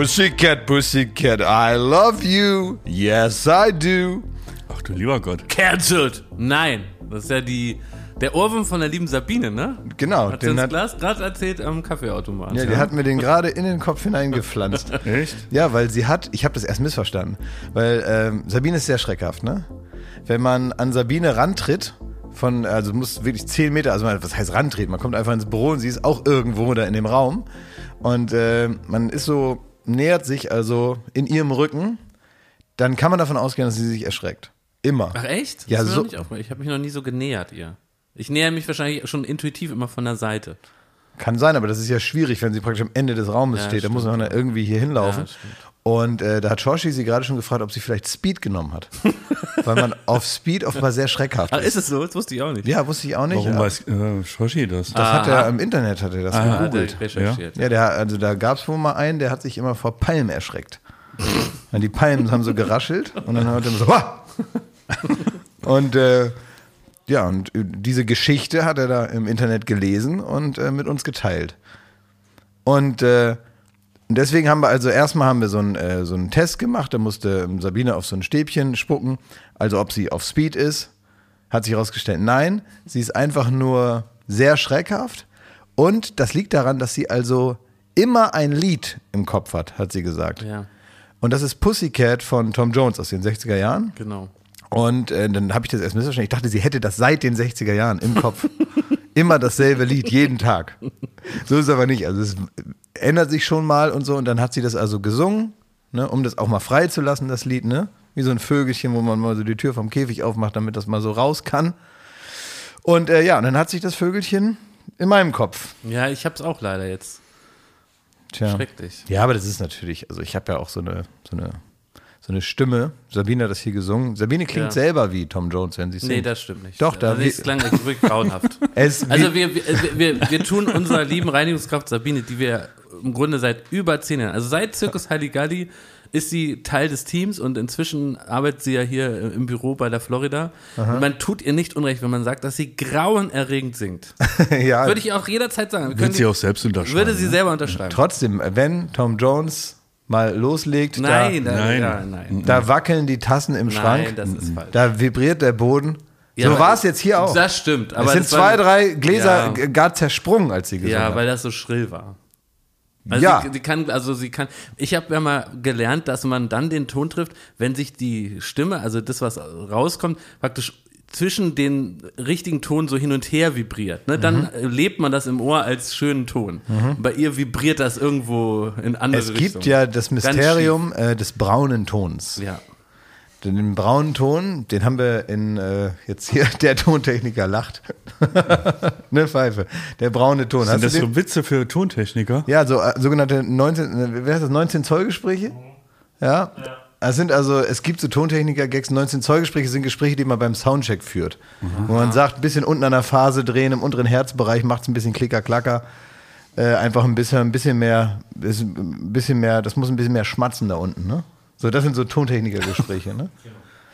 Pussycat, Pussycat, I love you. Yes, I do. Ach du lieber Gott. Cancelled! Nein, das ist ja die, der Ohrwurm von der lieben Sabine, ne? Genau, Hat sie den uns hat, Glas gerade erzählt am Kaffeeautomat. ja, die hat mir den gerade in den Kopf hineingepflanzt. Echt? Ja, weil sie hat, ich habe das erst missverstanden, weil ähm, Sabine ist sehr schreckhaft, ne? Wenn man an Sabine rantritt, von, also muss wirklich 10 Meter, also man, was heißt rantreten? Man kommt einfach ins Büro und sie ist auch irgendwo da in dem Raum. Und äh, man ist so, nähert sich also in ihrem Rücken, dann kann man davon ausgehen, dass sie sich erschreckt. Immer. Ach echt? Das Ja, so- nicht aufgefallen. ich habe mich noch nie so genähert ihr. Ich näher mich wahrscheinlich schon intuitiv immer von der Seite. Kann sein, aber das ist ja schwierig, wenn sie praktisch am Ende des Raumes Ja, steht. Da muss man ja irgendwie hier hinlaufen. Ja. Und äh, da hat Shoshi sie gerade schon gefragt, ob sie vielleicht Speed genommen hat. Weil man auf Speed offenbar sehr schreckhaft Ah, ist. ist es so? Das wusste ich auch nicht. Ja, wusste ich auch nicht. Warum Ja. weiß äh, Shoshi das? Das hat er im Internet hat er das Ah, hat er gegoogelt. recherchiert. Ja, der, also da gab es wohl mal einen, der hat sich immer vor Palmen erschreckt. Und die Palmen haben so geraschelt und dann hat er so, Wah! und äh, ja, und diese Geschichte hat er da im Internet gelesen und äh, mit uns geteilt. Und äh, deswegen haben wir also erstmal haben wir so einen, äh, so einen Test gemacht, da musste ähm, Sabine auf so ein Stäbchen spucken, also ob sie auf Speed ist. Hat sich herausgestellt, nein, sie ist einfach nur sehr schreckhaft. Und das liegt daran, dass sie also immer ein Lied im Kopf hat, hat sie gesagt. Ja, Und das ist Pussycat von Tom Jones aus den 60er Jahren. genau. Und äh, dann habe ich das erst missverstanden. Ich dachte, sie hätte das seit den 60er Jahren im Kopf. Immer dasselbe Lied, jeden Tag. So ist es aber nicht. Also es ändert sich schon mal und so. Und dann hat sie das also gesungen, ne, um das auch mal frei zu lassen, das Lied, ne? Wie so ein Vögelchen, wo man mal so die Tür vom Käfig aufmacht, damit das mal so raus kann. Und äh, ja, und dann hat sich das Vögelchen in meinem Kopf. Ja, ich hab's auch leider jetzt. Tja. Schrecklich. Ja, aber das ist natürlich, also ich habe ja auch so eine, so eine, so eine Stimme. Sabine hat das hier gesungen. Sabine klingt Ja. selber wie Tom Jones, wenn sie singt. Nee, das stimmt nicht. Doch, da- Also, es klang wirklich grauenhaft. Also wir, wir, wir, wir tun unserer lieben Reinigungskraft Sabine, die wir im Grunde seit über zehn Jahren, also seit Zirkus Halligalli ist sie Teil des Teams und inzwischen arbeitet sie ja hier im Büro bei der Florida. Und man tut ihr nicht unrecht, wenn man sagt, dass sie grauenerregend singt. ja, Würde ich auch jederzeit sagen. Wird sie auch selbst unterschreiben? würde sie ne? selber unterschreiben. Trotzdem, wenn Tom Jones mal loslegt, Nein, da, Nein. Ja, nein. da wackeln die Tassen im Schrank, Nein, das ist falsch. da vibriert der Boden. Ja, so war es jetzt hier auch. Das stimmt. Aber es sind zwei, drei Gläser Ja. gar zersprungen, als sie gesungen Ja, hat. weil das so schrill war. Also Ja. sie, sie kann, also sie kann. Ich habe ja mal gelernt, dass man dann den Ton trifft, wenn sich die Stimme, also das, was rauskommt, praktisch zwischen den richtigen Ton so hin und her vibriert. Ne? Dann äh, lebt man das im Ohr als schönen Ton. Bei ihr vibriert das irgendwo in andere es Richtungen. gibt ja das Mysterium äh, des braunen Tons. Ja. Den, den braunen Ton, den haben wir in, äh, jetzt hier, der Tontechniker lacht. ne Pfeife. Der braune Ton. Sind Hast das so Witze für Tontechniker? Ja, so äh, sogenannte 19, äh, wer heißt das, 19 Zoll Gespräche? Ja. Es sind also, es gibt so Tontechniker-Gags, 19 Zoll Gespräche sind Gespräche, die man beim Soundcheck führt. Wo man sagt, ein bisschen unten an der Phase drehen, im unteren Herzbereich macht es ein bisschen Klicker-Klacker. Äh, einfach ein bisschen, ein bisschen mehr, ein bisschen mehr, das muss ein bisschen mehr schmatzen da unten, ne? So, das sind so Tontechniker-Gespräche, ne?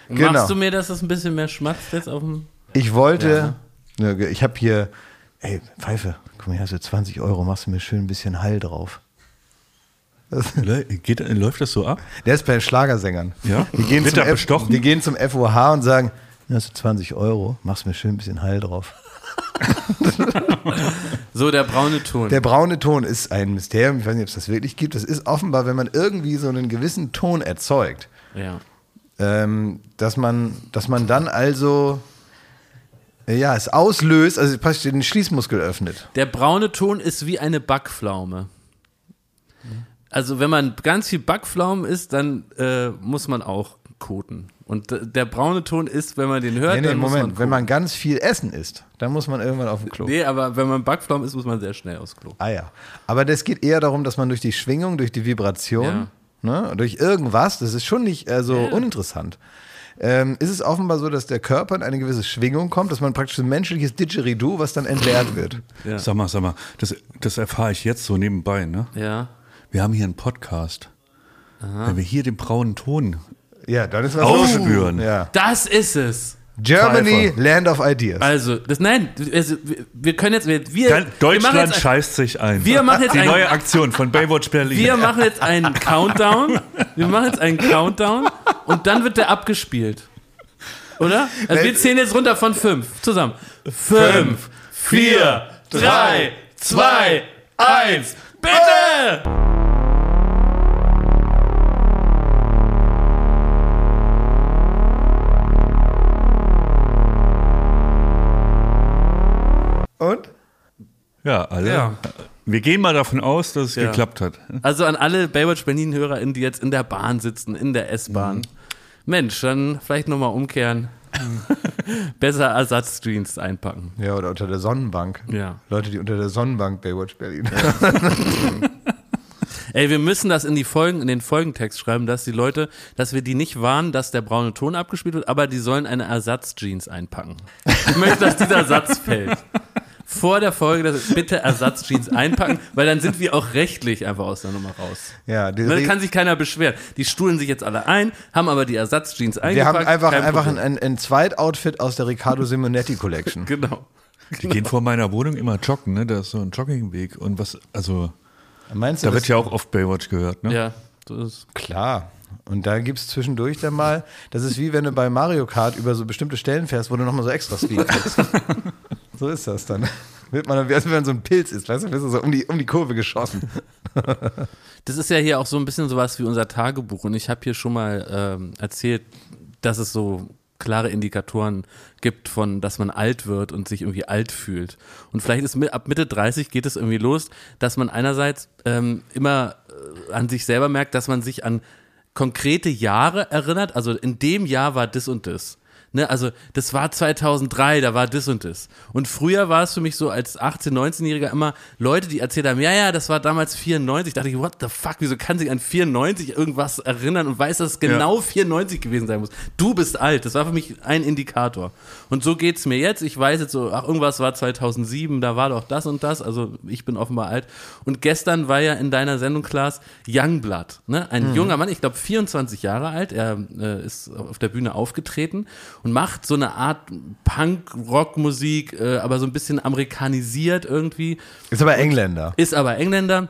Genau. Machst du mir, dass das ein bisschen mehr schmatzt jetzt auf dem. Ich wollte, ne, ich habe hier, ey, Pfeife, guck mal, hier hast du 20 Euro, machst du mir schön ein bisschen Hall drauf. Geht, läuft das so ab? Der ist bei Schlagersängern. Ja? Die gehen, Wird zum F, bestochen? die gehen zum FOH und sagen, hast du 20 Euro, machst mir schön ein bisschen Hall drauf. So, der braune Ton. Der braune Ton ist ein Mysterium, ich weiß nicht, ob es das wirklich gibt. Das ist offenbar, wenn man irgendwie so einen gewissen Ton erzeugt, ja. ähm, dass, man, dass man dann also, äh, ja, es auslöst, also praktisch den Schließmuskel öffnet. Der braune Ton ist wie eine Backpflaume. Also wenn man ganz viel Backpflaumen isst, dann äh, muss man auch koten. Und der braune Ton ist, wenn man den hört, Nee, nee, dann muss Moment, man wenn man ganz viel Essen isst, dann muss man irgendwann auf dem Klo. Nee, aber wenn man Backpflaumen isst, muss man sehr schnell aufs Klo. Ah ja. Aber das geht eher darum, dass man durch die Schwingung, durch die Vibration, ne, durch irgendwas, das ist schon nicht äh, so uninteressant. Ähm, ist es offenbar so, dass der Körper in eine gewisse Schwingung kommt, dass man praktisch ein menschliches Didgeridoo, was dann entleert wird. Ja. Sag mal, sag mal, das, das erfahre ich jetzt so nebenbei, ne? Ja. Wir haben hier einen Podcast. Wenn wir hier den braunen Ton Ja, dann ist was aufspüren, Ja. Das ist es. Germany. Land of Ideas. Also, das, nein, also, wir- können jetzt, wir, wir, Ganz- wir machen Deutschland jetzt, scheißt sich ein. wir machen jetzt Die ein- neue Aktion von Baywatch Berlin. wir machen jetzt einen Countdown. Wir machen jetzt einen Countdown und dann wird der abgespielt. Oder? Also wir zählen jetzt runter von fünf. Zusammen. Fünf, vier, drei, zwei, eins. Bitte! Ja, alle. Ja. Wir gehen mal davon aus, dass es Ja. geklappt hat. Also an alle Baywatch Berlin-HörerInnen, die jetzt in der Bahn sitzen, in der S-Bahn. Mensch, dann vielleicht nochmal umkehren. Besser Ersatzstreams einpacken. Ja, oder unter der Sonnenbank. Ja. Leute, die unter der Sonnenbank Baywatch Berlin. Ey, wir müssen das in die Folgen, in den Folgentext schreiben, dass die Leute, dass wir die nicht warnen, dass der braune Ton abgespielt wird, aber die sollen eine Ersatzjeans einpacken. Ich möchte, dass dieser Satz fällt. Vor der Folge, dass bitte Ersatzjeans einpacken, weil dann sind wir auch rechtlich einfach aus der Nummer raus. Ja, die, Da kann sich keiner beschweren. Die stuhlen sich jetzt alle ein, haben aber die Ersatzjeans wir eingepackt. haben einfach, einfach ein, ein, ein Zweitoutfit aus der Riccardo Simonetti Collection. Genau. Die gehen vor meiner Wohnung immer joggen, ne? Da ist so ein Joggingweg. Und was, also, Meinst du, da das wird ja auch oft Baywatch gehört, ne? Ja, so ist Klar. Und da gibt es zwischendurch dann mal, das ist wie wenn du bei Mario Kart über so bestimmte Stellen fährst, wo du nochmal so extra Speed kriegst. so ist das dann. Wird man als wenn man so ein Pilz ist, weißt du, wirst du so um die, um die Kurve geschossen. Das ist ja hier auch so ein bisschen sowas wie unser Tagebuch. Und ich habe hier schon mal ähm, erzählt, dass es so klare Indikatoren gibt von, dass man alt wird und sich irgendwie alt fühlt. Und vielleicht ist mit, ab Mitte 30 geht es irgendwie los, dass man einerseits ähm, immer äh, an sich selber merkt, dass man sich an konkrete Jahre erinnert. Also in dem Jahr war das und das. Ne, also das war 2003, da war das und das. Und früher war es für mich so als 18-, 19-Jähriger immer Leute, die erzählt haben, ja, ja, das war damals 94. dachte ich, what the fuck, wieso kann sich an 94 irgendwas erinnern und weiß, dass es genau 94 gewesen sein muss? Du bist alt, das war für mich ein Indikator. Und so geht's mir jetzt. Ich weiß jetzt so, ach, irgendwas war 2007, da war doch das und das. Also ich bin offenbar alt. Und gestern war ja in deiner Sendung, Klaas, Youngblood. Ne? Ein junger Mann, ich glaube 24 Jahre alt. Er äh, ist auf der Bühne aufgetreten und macht so eine Art Punk-Rock-Musik, äh, aber so ein bisschen amerikanisiert irgendwie. Ist aber Engländer. Ist aber Engländer.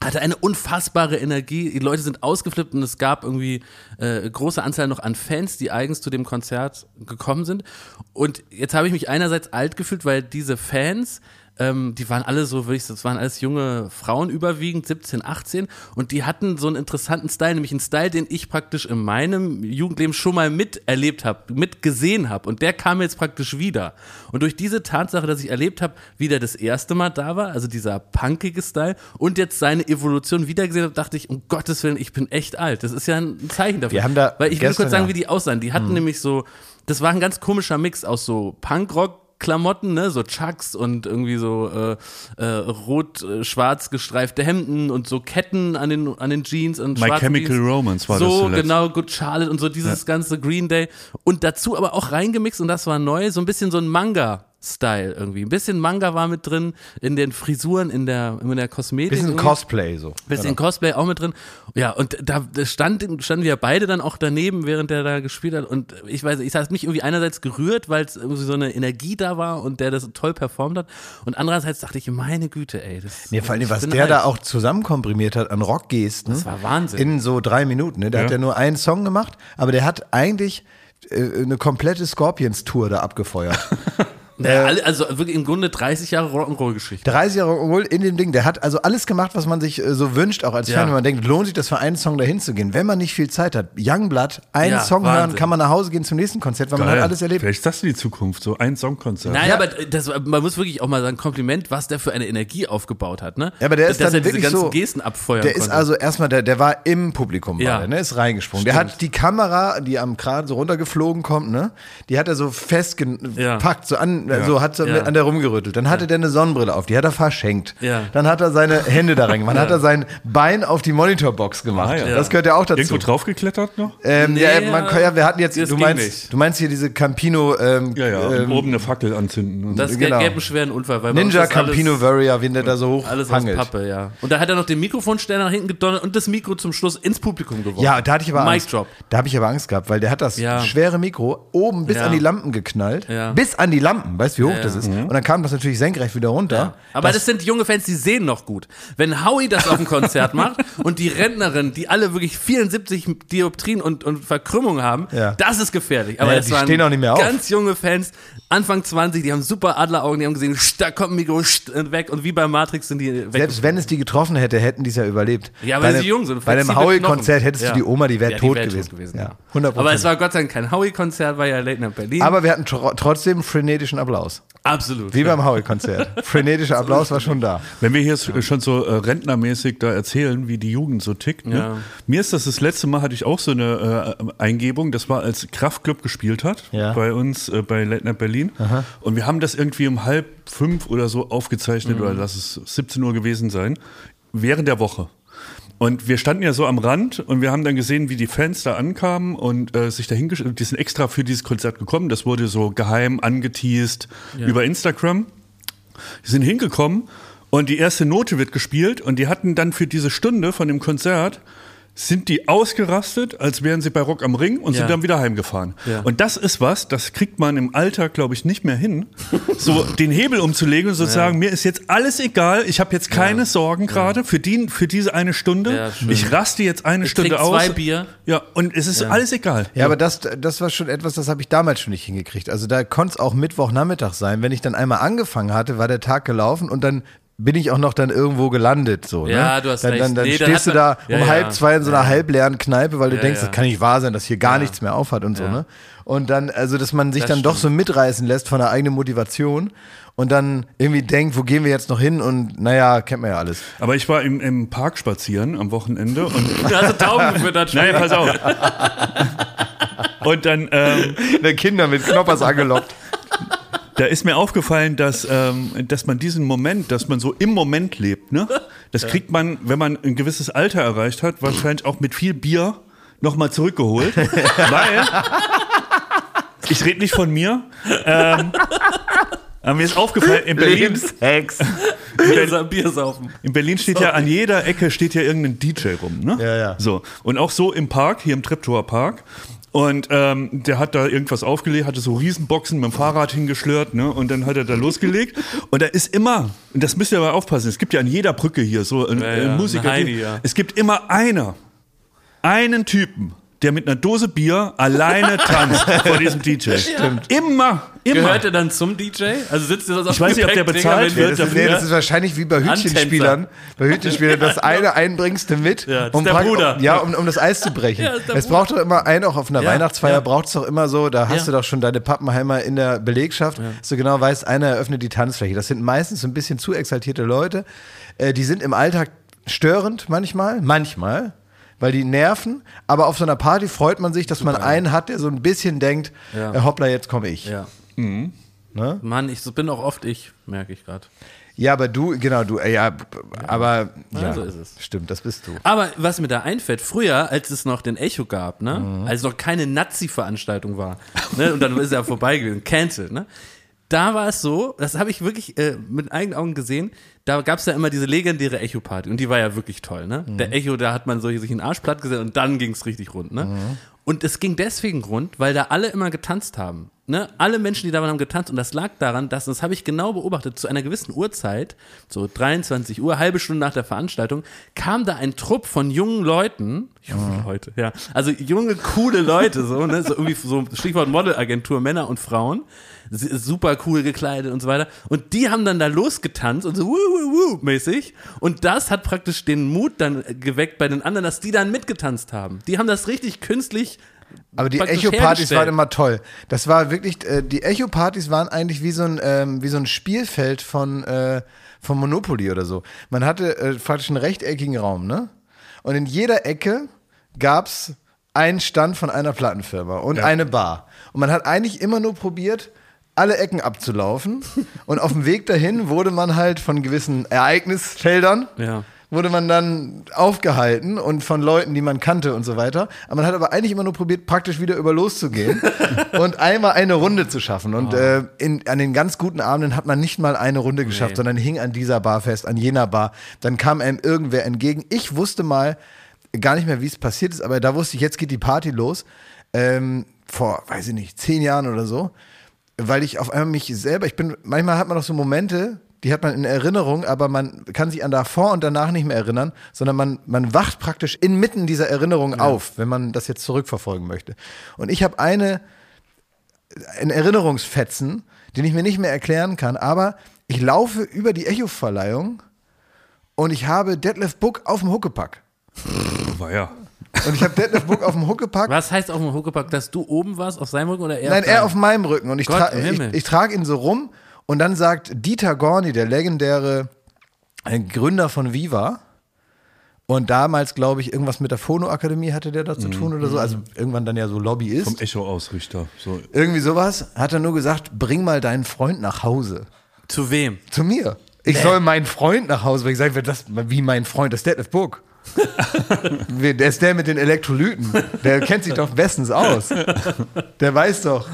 Hatte eine unfassbare Energie. Die Leute sind ausgeflippt und es gab irgendwie äh, große Anzahl noch an Fans, die eigens zu dem Konzert gekommen sind. Und jetzt habe ich mich einerseits alt gefühlt, weil diese Fans, ähm, die waren alle so, würde ich sagen, das waren alles junge Frauen überwiegend, 17, 18, und die hatten so einen interessanten Style, nämlich einen Style, den ich praktisch in meinem Jugendleben schon mal miterlebt habe, mitgesehen habe. Und der kam jetzt praktisch wieder. Und durch diese Tatsache, dass ich erlebt habe, wie der das erste Mal da war, also dieser punkige Style, und jetzt seine Evolution wiedergesehen habe, dachte ich, um Gottes Willen, ich bin echt alt. Das ist ja ein Zeichen dafür. Wir haben da Weil ich will kurz sagen, ja. wie die aussahen. Die hatten nämlich so, das war ein ganz komischer Mix aus so Punkrock, Klamotten, ne, so Chucks und irgendwie so äh, äh, rot-schwarz gestreifte Hemden und so Ketten an den an den Jeans und My Chemical Jeans. Romance war das so genau Good Charlotte und so dieses ganze Green Day. Und dazu aber auch reingemixt und das war neu, so ein bisschen so ein Manga Style irgendwie. Ein bisschen Manga war mit drin in den Frisuren, in der in der Kosmetik. Bisschen irgendwie. Cosplay so. Bisschen Cosplay auch mit drin. Ja, und da stand, standen wir beide dann auch daneben, während der da gespielt hat. Und ich weiß, es hat mich irgendwie einerseits gerührt, weil es irgendwie so eine Energie da war und der das toll performt hat. Und andererseits dachte ich, meine Güte, ey. Das, Nee, vor allem, ich was der alt. da auch zusammenkomprimiert hat an Rockgesten. Das war Wahnsinn. In so drei Minuten. Ne? Der hat ja nur einen Song gemacht, aber der hat eigentlich äh, eine komplette Scorpions-Tour da abgefeuert. Naja, alle- also wirklich im Grunde 30 Jahre Rock'n'Roll-Geschichte. 30 Jahre Rock'n'Roll in dem Ding. Der hat also alles gemacht, was man sich äh, so wünscht, auch als Ja. Fan, wenn man denkt, lohnt sich das für einen Song dahin zu gehen. Wenn man nicht viel Zeit hat, Youngblood, einen Ja, Song hören, Wahnsinn. kann man nach Hause gehen zum nächsten Konzert, weil man hat alles erlebt. Vielleicht ist das die Zukunft, so ein Songkonzert. Nein, aber das, man muss wirklich auch mal sagen, Kompliment, was der für eine Energie aufgebaut hat, ne? Ja, aber der ist Dass dann er diese wirklich ganzen so, Gesten abfeuern Der konnte. ist also erstmal, der, der war im Publikum, Ja. der, ne? ist reingesprungen. Der Stimmt. hat die Kamera, die am Kran so runtergeflogen kommt, ne? die hat er so festgepackt, Ja. so an und äh, so hat so Ja. an der rumgerüttelt. Dann hatte der eine Sonnenbrille auf, die hat er verschenkt. Ja. Dann hat er seine Hände da rein gemacht. Dann hat er sein Bein auf die Monitorbox gemacht. Ah, ja. Das gehört ja auch dazu. Irgendwo draufgeklettert noch? Ähm, Nee, ja, man, ja. ja, wir hatten jetzt, du meinst, du meinst hier diese Campino, ähm, Ja, ja. ähm, oben eine Fackel anzünden. Und Das Genau. gäbe einen schweren Unfall. Weil Ninja Campino Warrior, wie der da so hoch Alles aus hangelt. Pappe, ja. Und da hat er noch den Mikrofonständer nach hinten gedonnert und das Mikro zum Schluss ins Publikum geworfen. Ja, da hatte ich aber Mic Angst. Drop. Da habe ich aber Angst gehabt, weil der hat das Ja. schwere Mikro oben bis Ja. an die Lampen geknallt. Ja. Bis an die Lampen. Weißt du, wie hoch Ja, das ja. ist? Und dann kam das natürlich senkrecht wieder runter. Aber das, sind junge Fans, die sehen noch gut. Wenn Howie das auf dem Konzert macht und die Rentnerin, die alle wirklich 74 Dioptrien und, und Verkrümmungen haben, Ja. das ist gefährlich. Aber Ja, die waren stehen auch nicht mehr auf. ganz junge Fans, Anfang 20, die haben super Adleraugen, die haben gesehen, da kommt ein Mikro und weg und wie bei Matrix sind die weg. Selbst wenn es die getroffen hätte, hätten die es ja überlebt. Ja, weil sie jung sind. Bei einem Howie-Konzert hättest Ja. du die Oma, die wäre Ja, tot, wär gewesen. ja. 100 Aber es war Gott sei Dank kein Howie-Konzert, war ja Late Night Berlin. Aber wir hatten tro trotzdem frenetischen Applaus. Absolut. Wie beim Howie-Konzert. Frenetischer Applaus war schon da. Wenn wir hier schon so äh, rentnermäßig da erzählen, wie die Jugend so tickt, ne? Ja. mir ist das das letzte Mal, hatte ich auch so eine äh, Eingebung, das war als Kraftclub gespielt hat, Ja. bei uns äh, bei Night Berlin. Und wir haben das irgendwie um halb fünf oder so aufgezeichnet, oder lass es 17 Uhr gewesen sein, während der Woche. Und wir standen ja so am Rand und wir haben dann gesehen, wie die Fans da ankamen und äh, sich dahingestellt, die sind extra für dieses Konzert gekommen. Das wurde so geheim angeteased über Instagram. Die sind hingekommen und die erste Note wird gespielt und die hatten dann für diese Stunde von dem Konzert sind die ausgerastet, als wären sie bei Rock am Ring und Ja. sind dann wieder heimgefahren. Ja. Und das ist was, das kriegt man im Alltag, glaube ich, nicht mehr hin, so den Hebel umzulegen und so zu sagen, mir ist jetzt alles egal, ich habe jetzt keine Sorgen gerade für, die, für diese eine Stunde, Ja, ich raste jetzt eine Ich Stunde trink aus. zwei Bier. Ja, und es ist alles egal. Ja, aber das, das war schon etwas, das habe ich damals schon nicht hingekriegt. Also da konnte es auch Mittwochnachmittag sein. Wenn ich dann einmal angefangen hatte, war der Tag gelaufen und dann bin ich auch noch dann irgendwo gelandet. So, ne? Ja, du hast dann, recht. Dann, dann Nee, dann stehst du hat da man- um Ja, halb zwei in so einer Ja. halbleeren Kneipe, weil du Ja, denkst, ja. das kann nicht wahr sein, dass hier gar Ja. nichts mehr aufhat und so. Ne? Und dann, also dass man sich Das dann doch stimmt. so mitreißen lässt von der eigenen Motivation und dann irgendwie denkt, wo gehen wir jetzt noch hin und naja, kennt man ja alles. Aber ich war im, im Park spazieren am Wochenende und Da hast du Tauben gefüttert. Nein, pass auf. Und dann, ähm, Der Kinder mit Knoppers angelockt. Da ist mir aufgefallen, dass, ähm, dass man diesen Moment, dass man so im Moment lebt, ne? Das kriegt man, wenn man ein gewisses Alter erreicht hat, wahrscheinlich auch mit viel Bier nochmal zurückgeholt. weil, ich rede nicht von mir, ähm, aber mir ist aufgefallen, in Berlin, Lebenshex. Bier, Bier saufen. in Berlin steht ja an jeder Ecke steht ja irgendein DJ rum, ne? Ja, ja. So. Und auch so im Park, hier im Treptower Park. Und ähm, der hat da irgendwas aufgelegt, hatte so Riesenboxen mit dem Fahrrad hingeschlört, ne? Und dann hat er da losgelegt. Und da ist immer, und das müsst ihr aber aufpassen, es gibt ja an jeder Brücke hier so ein, Ja, äh, ja, Musiker. eine Heidi, die- ja. Es gibt immer einer, einen Typen, der mit einer Dose Bier alleine tanzt vor diesem DJ. Stimmt. Immer, immer. Gehört er dann zum DJ? Also sitzt er das auf Ich weiß nicht, ob der bezahlt wird die- Das ist, nee, das ist wahrscheinlich wie bei Hütchenspielern. Bei Hütchenspielern, das eine einbringst du mit, Ja, das um, ist der prakt- Bruder. Ja, um, um das Eis zu brechen. Ja, es Bruder. braucht doch immer einen, auch auf einer Ja, Weihnachtsfeier ja. braucht es doch immer so, da hast Ja. du doch schon deine Pappenheimer in der Belegschaft, dass du genau weißt, einer eröffnet die Tanzfläche. Das sind meistens so ein bisschen zu exaltierte Leute. Äh, die sind im Alltag störend manchmal, manchmal. Weil die nerven, aber auf so einer Party freut man sich, dass man einen hat, der so ein bisschen denkt, Ja. äh, hoppla, jetzt komme ich. Ja. Ne? Mann, ich bin auch oft ich, merke ich gerade. Ja, aber du, genau, du, äh, ja, aber ja, so ist es. stimmt, das bist du. Aber was mir da einfällt, früher, als es noch den Echo gab, ne, Mhm. als noch keine Nazi-Veranstaltung war, ne, und dann ist er vorbei gewesen, cancelled, ne, da war es so, das habe ich wirklich äh, mit eigenen Augen gesehen, da gab es ja immer diese legendäre Echo-Party und die war ja wirklich toll, ne? Mhm. Der Echo, da hat man so sich einen Arsch platt gesetzt und dann ging es richtig rund, ne? Mhm. Und es ging deswegen rund, weil da alle immer getanzt haben. Ne? Alle Menschen, die da waren, haben getanzt. Und das lag daran, dass, das habe ich genau beobachtet, zu einer gewissen Uhrzeit, so 23 Uhr, halbe Stunde nach der Veranstaltung, kam da ein Trupp von jungen Leuten, junge Leute, ja, also junge, coole Leute, so, ne? so irgendwie so Stichwort Modelagentur, Männer und Frauen, super cool gekleidet und so weiter. Und die haben dann da losgetanzt und so wuh, wuh, wuh mäßig. Und das hat praktisch den Mut dann geweckt bei den anderen, dass die dann mitgetanzt haben. Die haben das richtig künstlich Aber die Echo-Partys waren immer toll. Das war wirklich, äh, die Echo-Partys waren eigentlich wie so ein, ähm, wie so ein Spielfeld von, äh, von Monopoly oder so. Man hatte äh, praktisch einen rechteckigen Raum, ne? Und in jeder Ecke gab's einen Stand von einer Plattenfirma und eine Bar. Und man hat eigentlich immer nur probiert, alle Ecken abzulaufen. Und auf dem Weg dahin wurde man halt von gewissen Ereignisfeldern Ja. wurde man dann aufgehalten und von Leuten, die man kannte und so weiter. Aber man hat aber eigentlich immer nur probiert, praktisch wieder über loszugehen und einmal eine Runde zu schaffen. Und äh, in, an den ganz guten Abenden hat man nicht mal eine Runde geschafft, Nee. sondern hing an dieser Bar fest, an jener Bar. Dann kam einem irgendwer entgegen. Ich wusste mal gar nicht mehr, wie es passiert ist, aber da wusste ich, jetzt geht die Party los. Ähm, vor, weiß ich nicht, zehn Jahren oder so weil ich auf einmal mich selber, ich bin, manchmal hat man noch so Momente, die hat man in Erinnerung, aber man kann sich an davor und danach nicht mehr erinnern, sondern man, man wacht praktisch inmitten dieser Erinnerung auf, wenn man das jetzt zurückverfolgen möchte. Und ich habe eine, einen Erinnerungsfetzen, den ich mir nicht mehr erklären kann, aber ich laufe über die Echo-Verleihung und ich habe Detlef Book auf dem Huckepack. War ja. Und ich habe Detlef Book auf dem Huckepack Was heißt auf dem Huckepack, dass du oben warst, auf seinem Rücken oder er Nein, auf er auf meinem Rücken. Und ich, Gott tra ich, ich trage ihn so rum. Und dann sagt Dieter Gorni, der legendäre äh, Gründer von Viva, und damals, glaube ich, irgendwas mit der Phonoakademie hatte der da zu tun oder so. Also irgendwann dann ja so Lobbyist. Vom Echo-Ausrichter. So. Irgendwie sowas. Hat er nur gesagt, bring mal deinen Freund nach Hause. Zu wem? Zu mir. Ich soll meinen Freund nach Hause bringen. Ich sage, das wie mein Freund, das ist Detlef Book. der ist der mit den Elektrolyten. Der kennt sich doch bestens aus. Der weiß doch.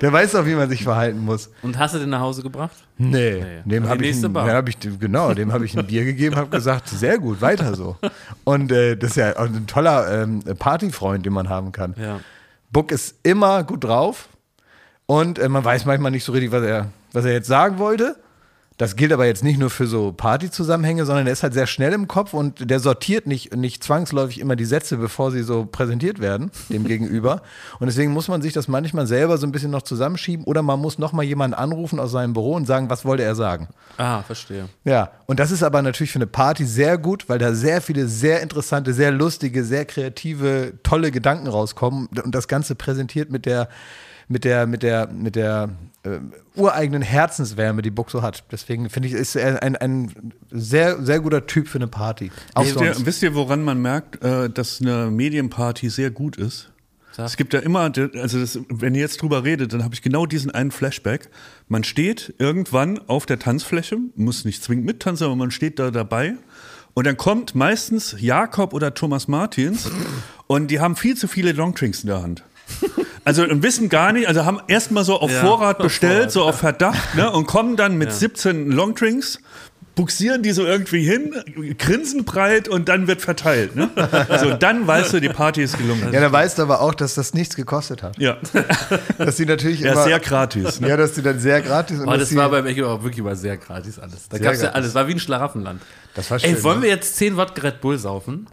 Der weiß doch, wie man sich verhalten muss. Und hast du den nach Hause gebracht? Nee, dem Die habe ich, nächste ein- hab ich, genau, dem habe ich ein Bier gegeben, habe gesagt, sehr gut, weiter so. Und äh, das ist ja ein toller ähm, Partyfreund, den man haben kann. Ja. Buck ist immer gut drauf und äh, man weiß manchmal nicht so richtig, was er, was er jetzt sagen wollte. Das gilt aber jetzt nicht nur für so Partyzusammenhänge, sondern er ist halt sehr schnell im Kopf und der sortiert nicht, nicht zwangsläufig immer die Sätze, bevor sie so präsentiert werden, dem Gegenüber. Und deswegen muss man sich das manchmal selber so ein bisschen noch zusammenschieben oder man muss nochmal jemanden anrufen aus seinem Büro und sagen, was wollte er sagen. Ah, verstehe. Ja, und das ist aber natürlich für eine Party sehr gut, weil da sehr viele sehr interessante, sehr lustige, sehr kreative, tolle Gedanken rauskommen und das Ganze präsentiert mit der mit der mit der mit der äh, ureigenen Herzenswärme, die Buck so hat. Deswegen finde ich, ist er ein, ein sehr sehr guter Typ für eine Party. Auch Wisst ihr, wisst ihr, woran man merkt, äh, dass eine Medienparty sehr gut ist? Sag. Es gibt ja immer, also das, wenn ihr jetzt drüber redet, dann habe ich genau diesen einen Flashback. Man steht irgendwann auf der Tanzfläche, muss nicht zwingend mittanzen, aber man steht da dabei. Und dann kommt meistens Jakob oder Thomas Martins und die haben viel zu viele Longdrinks in der Hand. Also und wissen gar nicht, also haben erstmal so auf Ja, Vorrat auf bestellt, Vorrat. so auf Verdacht, ne, und kommen dann mit 17 Longdrinks, buxieren die so irgendwie hin, grinsen breit und dann wird verteilt. Ne? Also dann weißt du, die Party ist gelungen. ja, da weißt du aber auch, dass das nichts gekostet hat. Ja, Dass die natürlich ja immer sehr gratis. Ne? ja, dass die dann sehr gratis und dass das war beim Echo auch wirklich mal sehr gratis alles. Da gab es ja alles. War wie ein Schlaraffenland. Das war schön, Ey, wollen ne? wir jetzt 10 Wodka Red Bull saufen?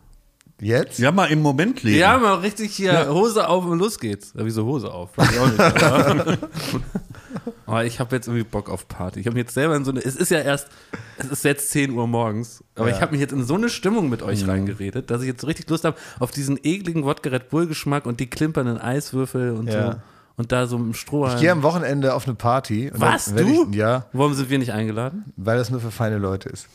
Jetzt Ja, mal im Moment leben. Ja, mal richtig hier Hose auf und los geht's. Ja, wieso Hose auf? Weiß ich auch nicht. aber- Aber ich habe jetzt irgendwie Bock auf Party. Ich habe mich jetzt selber in so eine. Es ist ja erst. Es ist jetzt 10 Uhr morgens. Aber Ja. ich habe mich jetzt in so eine Stimmung mit euch reingeredet, dass ich jetzt so richtig Lust habe auf diesen ekligen Wodka Red Bull Geschmack und die klimpernden Eiswürfel und Ja. so. Und da so im Strohhalm. Ich gehe am Wochenende auf eine Party. und Was, dann du? Ich, ja, Warum sind wir nicht eingeladen? weil das nur für feine Leute ist.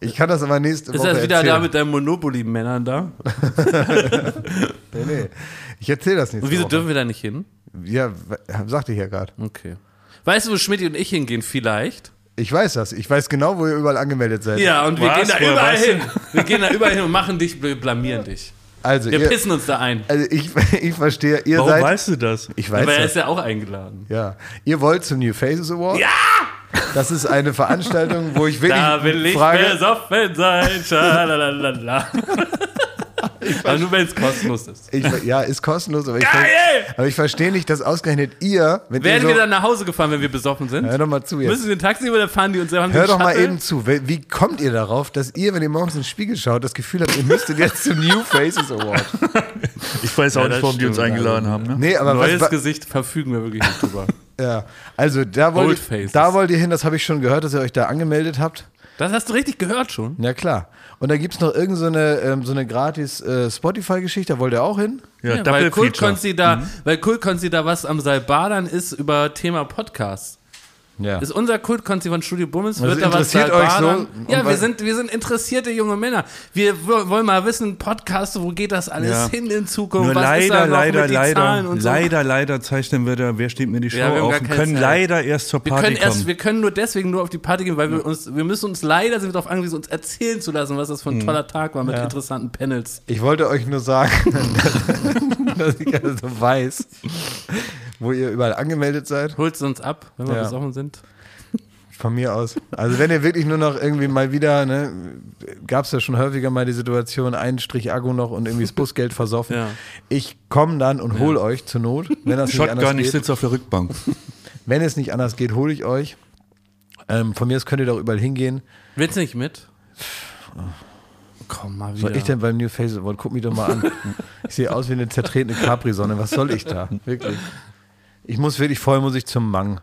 Ich kann das aber nächste Ist Woche das wieder erzählen. da mit deinen Monopoly-Männern da? Nee, nee. Ich erzähle das nächste Und wieso Woche. dürfen wir da nicht hin? Ja, sagte ich ja gerade. Okay. Weißt du, wo Schmidt und ich hingehen? Vielleicht. Ich weiß das. Ich weiß genau, wo ihr überall angemeldet seid. Ja, und wir Was? gehen da überall hin. Wir gehen da überall hin und machen dich, wir blamieren dich. Also, Wir ihr, pissen uns da ein. also ich, ich verstehe, ihr Warum seid. weißt du das? ich weiß Aber er das. ist ja auch eingeladen. Ja. Ihr wollt zum New Faces Award? Ja! Das ist eine Veranstaltung, wo ich wirklich Da will ich frage. besoffen sein. Schalalala. Aber nur wenn es kostenlos ist. Ich, ja, ist kostenlos, aber ich, aber ich verstehe nicht, dass ausgerechnet ihr, wenn Werden ihr so, wir dann nach Hause gefahren, wenn wir besoffen sind? Hör doch mal zu jetzt. Müssen wir ein Taxi oder fahren die uns selber? Hör doch mal Shuttle? eben zu. Wie, kommt ihr darauf, dass ihr, wenn ihr morgens in den Spiegel schaut, das Gefühl habt, ihr müsstet jetzt zum New Faces Award? Ich weiß auch Ja, nicht, warum die uns eingeladen also. haben. Ne? Nee, aber Neues was, Gesicht verfügen wir wirklich nicht drüber. Ja, also da wollt, da wollt ihr hin, das habe ich schon gehört, dass ihr euch da angemeldet habt. Das hast du richtig gehört schon. Ja, klar. Und da gibt es noch irgendeine so eine, ähm, so eine gratis äh, Spotify-Geschichte, da wollt ihr auch hin? Ja, Ja, weil Kult da, weil Kult Konzi da was am Salbadern ist über Thema Podcast. Ja. Ist unser Kultkonzi von Studio Bummens. Das Wird da was euch so? Ja, wir sind, wir sind interessierte junge Männer. Wir wollen mal wissen, Podcast, wo geht das alles Ja. hin in Zukunft? Nur was ist da leider, noch leider, leider, Zahlen und so? leider, leider zeichnen wir da, wer steht mir die Show Ja, wir auf keine können Zeit. leider erst zur Wir Party können, erst, kommen. wir können nur deswegen nur auf die Party gehen, weil wir uns, wir müssen uns leider sind wir darauf angewiesen, uns erzählen zu lassen, was das für ein Mhm. toller Tag war mit interessanten Panels. Ich wollte euch nur sagen, dass ich also weiß, wo ihr überall angemeldet seid. Holst du uns ab, wenn wir Ja. besoffen sind? Von mir aus. Also wenn ihr wirklich nur noch irgendwie mal wieder, ne, gab es ja schon häufiger mal die Situation, ein Strich Akku noch und irgendwie das Busgeld versoffen. Ja. Ich komme dann und hole euch zur Not, wenn das nicht anders Shotgun, ich geht. sitze auf der Rückbank. Wenn es nicht anders geht, hole ich euch. Ähm, von mir aus könnt ihr doch überall hingehen. Willst du nicht mit? Komm mal wieder. Was soll ich denn beim New Face Award? Guck mich doch mal an. Ich sehe aus wie eine zertretene Capri-Sonne. Was soll ich da? Wirklich. Ich muss wirklich, vorher muss ich zum Mang.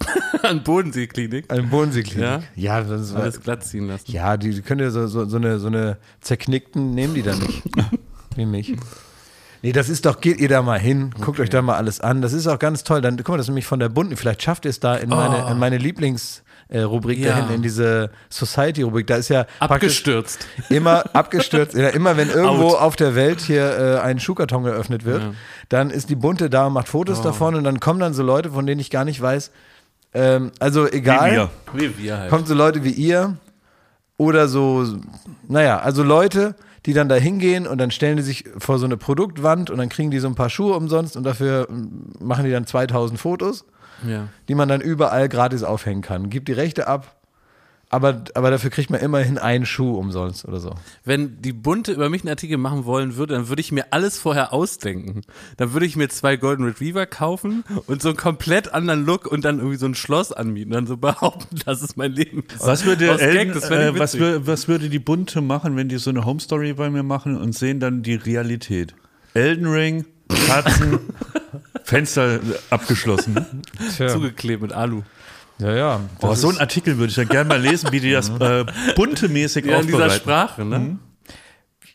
An Bodenseeklinik. Eine Bodenseeklinik. Ja? Ja, das war, Alles glatt ziehen lassen. ja die, die können ja so, so, so, eine, so eine zerknickten, nehmen die dann nicht. Wie mich. Nee, das ist doch, geht ihr da mal hin, guckt euch da mal alles an. Das ist auch ganz toll. Dann, guck mal, das ist nämlich von der Bunten. Vielleicht schafft ihr es da in meine, in meine Lieblingsrubrik äh, Rubrik Ja. dahin, in diese Society-Rubrik. Da ist ja Abgestürzt. immer abgestürzt. Ja, immer wenn irgendwo Out. auf der Welt hier äh, ein Schuhkarton geöffnet wird, Ja. dann ist die Bunte da und macht Fotos davon und dann kommen dann so Leute, von denen ich gar nicht weiß. Ähm, also egal, Wie wir. Wie wir halt. kommen so Leute wie ihr oder so, naja, also Leute, die dann da hingehen und dann stellen die sich vor so eine Produktwand und dann kriegen die so ein paar Schuhe umsonst und dafür mm, machen die dann 2000 Fotos, Ja. die man dann überall gratis aufhängen kann. Gibt die Rechte ab, aber, aber dafür kriegt man immerhin einen Schuh umsonst oder so. Wenn die Bunte über mich einen Artikel machen wollen würde, dann würde ich mir alles vorher ausdenken. Dann würde ich mir zwei Golden Retriever kaufen und so einen komplett anderen Look und dann irgendwie so ein Schloss anmieten und dann so behaupten, das ist mein Leben. Was würde, Aus Gag, Elden, ich äh, was, was würde die Bunte machen, wenn die so eine Home Story bei mir machen und sehen dann die Realität? Elden Ring, Katzen, Fenster abgeschlossen. Zugeklebt mit Alu. Ja, ja. Oh, so einen Artikel würde ich ja gerne mal lesen, wie die das äh, bunte-mäßig Ja, in dieser aufbereiten. Sprache, ne?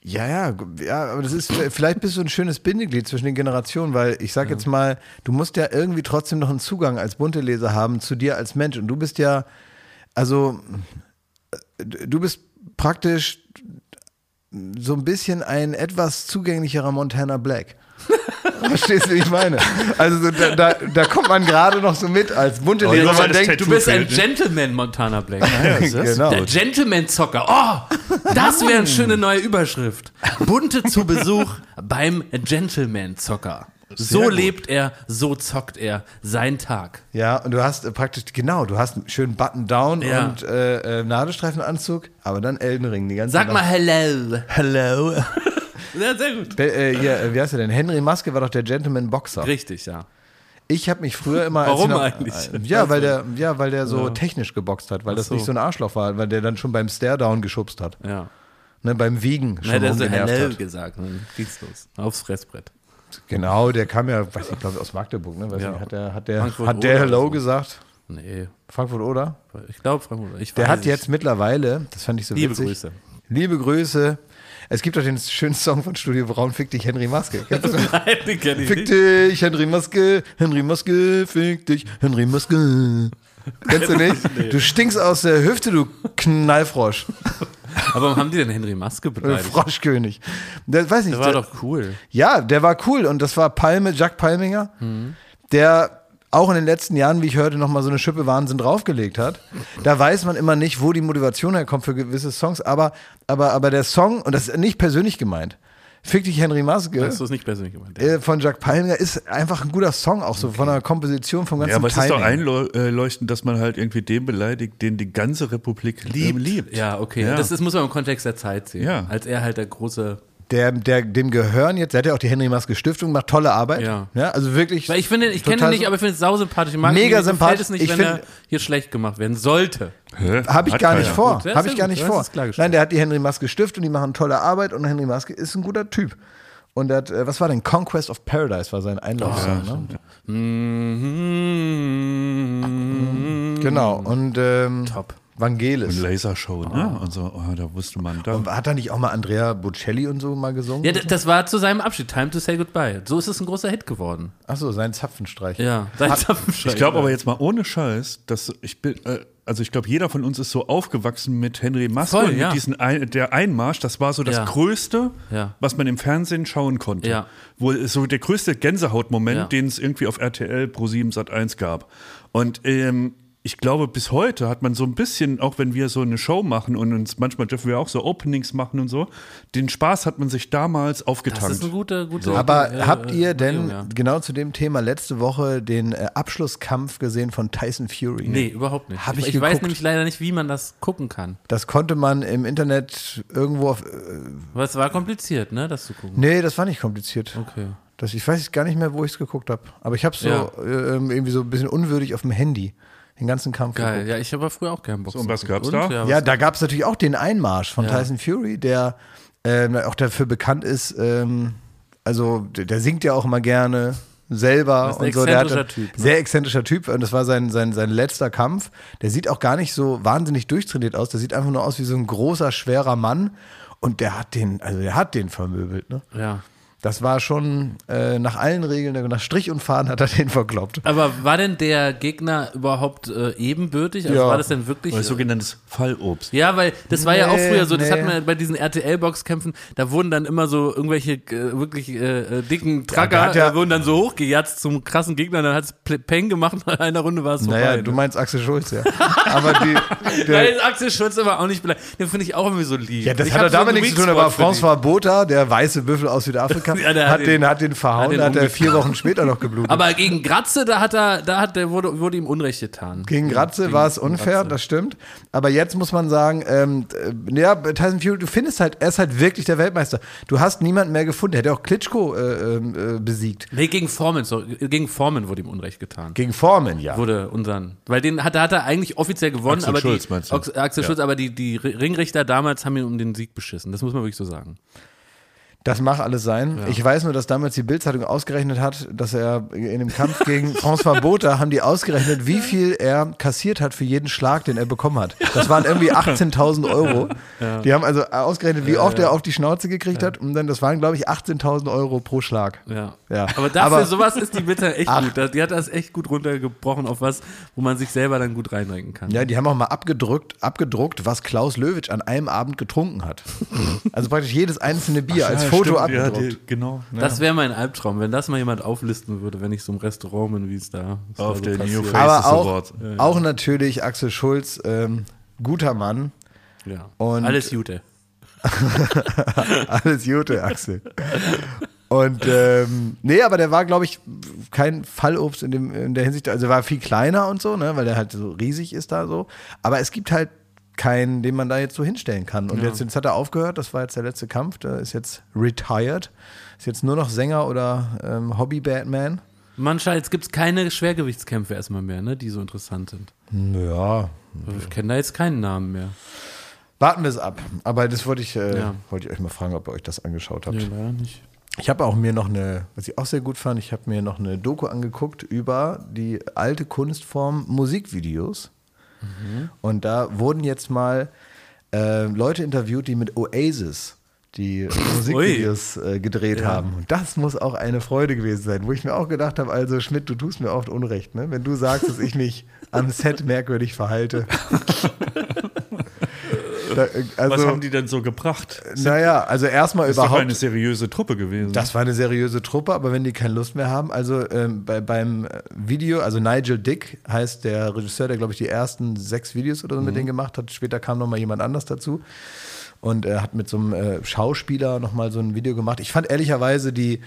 Ja, ja, gu- ja, aber das ist, vielleicht bist du ein schönes Bindeglied zwischen den Generationen, weil ich sag jetzt mal, du musst ja irgendwie trotzdem noch einen Zugang als bunte Leser haben zu dir als Mensch und du bist ja, also, äh, du bist praktisch so ein bisschen ein etwas zugänglicherer Montana Black. Verstehst du, wie ich meine? Also so, da, da, da kommt man gerade noch so mit als bunte Oh, Man denkt, Tattoo Du bist ein fehlt, ne? Gentleman, Montana Black. Ja, genau. Der Gentleman-Zocker. Oh, das wäre eine schöne neue Überschrift. Bunte zu Besuch beim Gentleman-Zocker. So gut. lebt er, so zockt er sein Tag. Ja, und du hast äh, praktisch, genau, du hast einen schönen Button-Down Ja. und äh, äh, Nadelstreifenanzug, aber dann Elden Ring die ganze Sag Nacht. mal hello. Hello. Ja, sehr gut. Be äh, hier, äh, wie heißt er denn? Henry Maske war doch der Gentleman Boxer. Richtig, ja. Ich habe mich früher immer. Warum noch, eigentlich? Äh, ja, weil der, ja, weil der so technisch geboxt hat, weil das so. nicht so ein Arschloch war, weil der dann schon beim Stare-Down geschubst hat. Ja. Ne, beim Wiegen schon Na, der hat so rumgenervt hello hat. gesagt. Ging's los. Aufs Fressbrett. Genau, der kam ja, weiß ich glaube aus Magdeburg, ne? Weiß Ja. nicht, hat der, hat der, Frankfurt hat der Hello so. gesagt? Nee, Frankfurt oder? ich glaube Frankfurt. Ich Der hat es. jetzt mittlerweile, das fand ich so Liebe witzig. Grüße. Liebe Grüße. Es gibt doch den schönen Song von Studio Braun, Fick dich, Henry Maske. Nein, den kenn ich Fick dich, Henry Maske, Henry Maske, fick dich, Henry Maske. Kennst du nicht? Du stinkst aus der Hüfte, du Knallfrosch. Aber warum haben die denn Henry Maske Äh, beleidigt? Froschkönig. Der, weiß nicht, Der war der, doch cool. ja, der war cool und das war Palme, Jack Palminger, der auch in den letzten Jahren, wie ich hörte, nochmal so eine Schippe Wahnsinn draufgelegt hat. Da weiß man immer nicht, wo die Motivation herkommt für gewisse Songs, aber, aber, aber der Song, und das ist nicht persönlich gemeint, Fick dich Henry Maske. Hast du es nicht persönlich gemeint? äh, von Jack Palminger ist einfach ein guter Song, auch so von der Komposition, vom ganzen Ja, aber es ist doch einleuchtend, dass man halt irgendwie den beleidigt, den die ganze Republik liebt. liebt. Ja, okay. Ja. Das, das muss man im Kontext der Zeit sehen. Ja. Als er halt der große. Der, der, dem gehören jetzt, der hat ja auch die Henry Maske Stiftung, macht tolle Arbeit. Ja. also wirklich. Weil ich finde, ich kenne ihn nicht, aber ich finde es sausympathisch. Ich mag Mega ihn, sympathisch. es nicht, Ich wenn find- er hier schlecht gemacht werden sollte. Hä? Habe ich Hat gar nicht vor. Gut, das Habe ist ich gar nicht vor. Nein, der hat die Henry Maske Stiftung, die machen tolle Arbeit und Henry Maske ist ein guter Typ. Und der hat, äh, was war denn? Conquest of Paradise war sein Einlaufsong, ne? Mhm. Genau. Und ähm, Top. Vangelis. Lasershow, ne? Und so, oh, da wusste man da. Und hat da nicht auch mal Andrea Bocelli und so mal gesungen? Ja, das war zu seinem Abschied. Time to say goodbye. So ist es ein großer Hit geworden. Achso, sein Zapfenstreich. Ja, sein Zapfenstreich. Ich glaube aber jetzt mal ohne Scheiß, dass ich bin, äh, also ich glaube, jeder von uns ist so aufgewachsen mit Henry Maske Voll, und mit ja. diesen ein, der Einmarsch. Das war so das Ja. Größte, Ja. was man im Fernsehen schauen konnte. Ja. Wo es so der größte Gänsehautmoment, Ja. den es irgendwie auf RTL Pro 7 Sat 1 gab. Und ähm, ich glaube, bis heute hat man so ein bisschen, auch wenn wir so eine Show machen und uns manchmal dürfen wir auch so Openings machen und so, den Spaß hat man sich damals Das aufgetankt. ist ein guter, guter Aber äh, habt ihr äh, denn ja. genau zu dem Thema letzte Woche den äh, Abschlusskampf gesehen von Tyson Fury? Nee, überhaupt nicht. Hab ich ich weiß nämlich leider nicht, wie man das gucken kann. Das konnte man im Internet irgendwo auf. Äh, Aber es war kompliziert, ne, das zu gucken. nee, das war nicht kompliziert. Okay. Das, ich weiß gar nicht mehr, wo ich es geguckt habe. Aber ich habe es so Ja. äh, irgendwie so ein bisschen unwürdig auf dem Handy den ganzen Kampf Geil. geguckt. Ja, ich habe früher auch gern Boxen. So, und was gab's da? Ja, Ja, da gab es natürlich auch den Einmarsch von Ja. Tyson Fury, der ähm, auch dafür bekannt ist, ähm, also der, der singt ja auch immer gerne selber Das ist ein und so. Der hatte, Typ, ne? Sehr exzentrischer Typ und das war sein, sein, sein letzter Kampf. Der sieht auch gar nicht so wahnsinnig durchtrainiert aus. Der sieht einfach nur aus wie so ein großer, schwerer Mann und der hat den, also der hat den vermöbelt. Ne? ja. Das war schon äh, nach allen Regeln, nach Strich und Faden hat er den verkloppt. Aber war denn der Gegner überhaupt äh, ebenbürtig? Also Ja. war das denn wirklich. Oder Äh, sogenanntes Fallobst. ja, weil das war ja auch früher so, das nee. hat man bei diesen RTL-Boxkämpfen, da wurden dann immer so irgendwelche äh, wirklich äh, dicken Tracker, ja- äh, wurden dann so hochgejatzt zum krassen Gegner, dann hat es Peng gemacht, nach einer Runde war es vorbei. Naja, ne? du meinst Axel Schulz, ja. Aber die, Da der, ist Axel Schulz aber auch nicht beleidigt. Den finde ich auch irgendwie so lieb. Ja, das Ich hat er damit nichts zu tun. Da war Weak-Spot für François Botha, der weiße Büffel aus Südafrika, Ja, der hat, den, den- hat den verhauen, hat den hat er vier Wochen später noch geblutet. Aber gegen Gratze, da hat er, da hat der wurde, wurde ihm Unrecht getan. Gegen Gratze war es unfair, Gratze. das stimmt. Aber jetzt muss man sagen, ähm, äh, ja, Tyson Fury, du findest halt, er ist halt wirklich der Weltmeister. Du hast niemanden mehr gefunden. Er hätte auch Klitschko äh, ähm, äh, besiegt. Nee, gegen Foreman, so, gegen Foreman wurde ihm Unrecht getan. Gegen Foreman, ja. Wurde unseren, weil den hat, hat er eigentlich offiziell gewonnen, Axel aber Schulz, die, meinst du? Axel Ja. Schulz, aber die, die Ringrichter damals haben ihn um den Sieg beschissen. Das muss man wirklich so sagen. Das mag alles sein. Ich weiß nur, dass damals die Bildzeitung ausgerechnet hat, dass er in dem Kampf gegen François Botha haben die ausgerechnet, wie viel er kassiert hat für jeden Schlag, den er bekommen hat. Das waren irgendwie 18.000 Euro. Die haben also ausgerechnet, wie oft er auf die Schnauze gekriegt hat. Und dann, das waren, glaube ich, 18.000 Euro pro Schlag. Ja. Ja. Aber dafür, Aber- sowas ist die Bitte echt Ach. gut. Die hat das echt gut runtergebrochen auf was, wo man sich selber dann gut reinrenken kann. Ja, die haben auch mal abgedruckt, abgedruckt, was Klaus Löwitsch an einem Abend getrunken hat. Also praktisch jedes einzelne Bier als Ja, Foto stimmt, ja, abgedruckt. die, genau. Das wäre mein Albtraum, wenn das mal jemand auflisten würde, wenn ich so im Restaurant bin, wie es da was da Auf so der. New Face Aber auch, auch natürlich Axel Schulz, ähm, guter Mann. Ja. Und- Alles Gute. Alles Gute, Axel. Und ähm, nee, aber der war, glaube ich, kein Fallobst in, dem, in der Hinsicht. Also er war viel kleiner und so, ne, weil der halt so riesig ist da so. Aber es gibt halt keinen, den man da jetzt so hinstellen kann. Und jetzt, jetzt hat er aufgehört, das war jetzt der letzte Kampf, der ist jetzt retired. Ist jetzt nur noch Sänger oder ähm, Hobby-Batman. Manchmal, jetzt gibt es keine Schwergewichtskämpfe erstmal mehr, ne, die so interessant sind. Ja, Ich kenne da jetzt keinen Namen mehr. warten wir es ab. Aber das wollte ich, äh, Ja. wollte ich euch mal fragen, ob ihr euch das angeschaut habt. Nee, leider nicht. Ich habe auch mir noch eine, was ich auch sehr gut fand, ich habe mir noch eine Doku angeguckt über die alte Kunstform Musikvideos. Und da wurden jetzt mal äh, Leute interviewt, die mit Oasis die Musikvideos äh, gedreht haben. Und das muss auch eine Freude gewesen sein, wo ich mir auch gedacht habe, also Schmidt, du tust mir oft Unrecht, ne? wenn du sagst, dass ich mich am Set merkwürdig verhalte. da, äh, also, Was haben die denn so gebracht? naja, also erstmal Das ist doch überhaupt. eine seriöse Truppe gewesen. Das war eine seriöse Truppe, aber wenn die keine Lust mehr haben, also ähm, bei, beim äh, Video, also Nigel Dick heißt der Regisseur, der glaube ich die ersten sechs Videos oder so mit denen gemacht hat. Später kam noch mal jemand anders dazu und er hat mit so einem äh, Schauspieler noch mal so ein Video gemacht. Ich fand ehrlicherweise die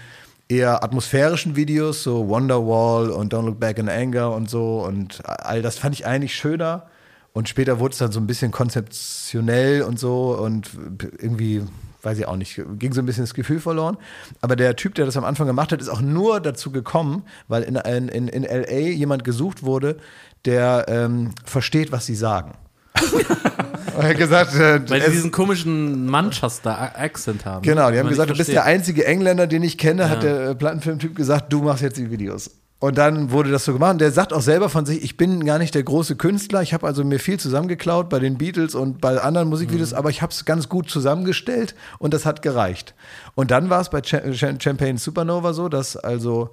eher atmosphärischen Videos, so Wonderwall und Don't Look Back in Anger und so und all das fand ich eigentlich schöner. Und später wurde es dann so ein bisschen konzeptionell und so und irgendwie, weiß ich auch nicht, ging so ein bisschen das Gefühl verloren. Aber der Typ, der das am Anfang gemacht hat, ist auch nur dazu gekommen, weil in, in, in, LA jemand gesucht wurde, der ähm, versteht, was sie sagen. er hat gesagt, äh, Weil sie es- diesen komischen Manchester-Accent haben. Genau, die haben gesagt, du bist der einzige Engländer, den ich kenne, hat Ja. der äh, Plattenfilmtyp gesagt, du machst jetzt die Videos. Und dann wurde das so gemacht. Und der sagt auch selber von sich, ich bin gar nicht der große Künstler. Ich habe also mir viel zusammengeklaut bei den Beatles und bei anderen Musikvideos, aber ich habe es ganz gut zusammengestellt und das hat gereicht. Und dann war es bei Cha Cha Champagne Supernova so, dass also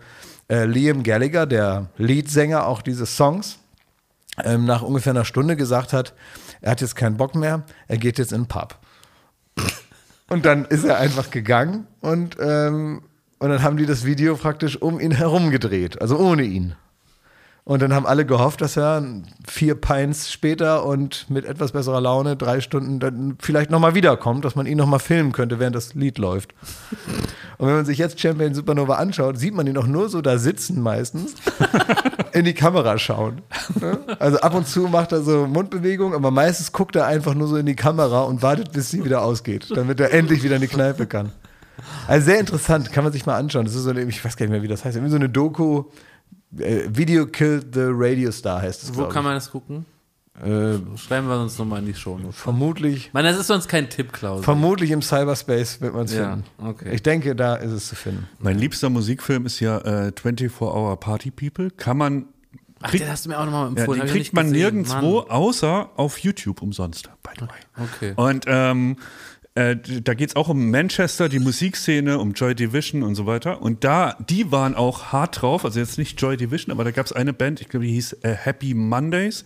äh, Liam Gallagher, der Leadsänger auch dieses Songs, ähm, nach ungefähr einer Stunde gesagt hat, er hat jetzt keinen Bock mehr, er geht jetzt in den Pub. Und dann ist er einfach gegangen und, ähm, und dann haben die das Video praktisch um ihn herum gedreht, also ohne ihn. Und dann haben alle gehofft, dass er vier Pints später und mit etwas besserer Laune drei Stunden dann vielleicht nochmal wiederkommt, dass man ihn nochmal filmen könnte, während das Lied läuft. Und wenn man sich jetzt Champion Supernova anschaut, sieht man ihn auch nur so da sitzen meistens, in die Kamera schauen. Ne? Also ab und zu macht er so Mundbewegungen, aber meistens guckt er einfach nur so in die Kamera und wartet, bis sie wieder ausgeht, damit er endlich wieder in die Kneipe kann. Also sehr interessant, kann man sich mal anschauen. Das ist so eine, ich weiß gar nicht mehr, wie das heißt, irgendwie so eine Doku, äh, Video Killed the Radio Star heißt es. Wo kann ich. man das gucken? Äh, Schreiben wir uns nochmal in die Show. vermutlich, Mann, das ist sonst kein Tipp, Klaus. vermutlich im Cyberspace wird man es Ja, finden. okay. Ich denke, da ist es zu finden. Mein liebster Musikfilm ist ja äh, 24 Hour Party People. Kann man. Ach, kriegt- den hast du mir auch nochmal ja, empfohlen. den hab ich kriegt nicht man gesehen. nirgendwo, Mann. außer auf YouTube umsonst, by the way. Okay. Und ähm, äh, da geht es auch um Manchester, die Musikszene, um Joy Division und so weiter. Und da, die waren auch hart drauf, also jetzt nicht Joy Division, aber da gab es eine Band, ich glaube, die hieß äh, Happy Mondays.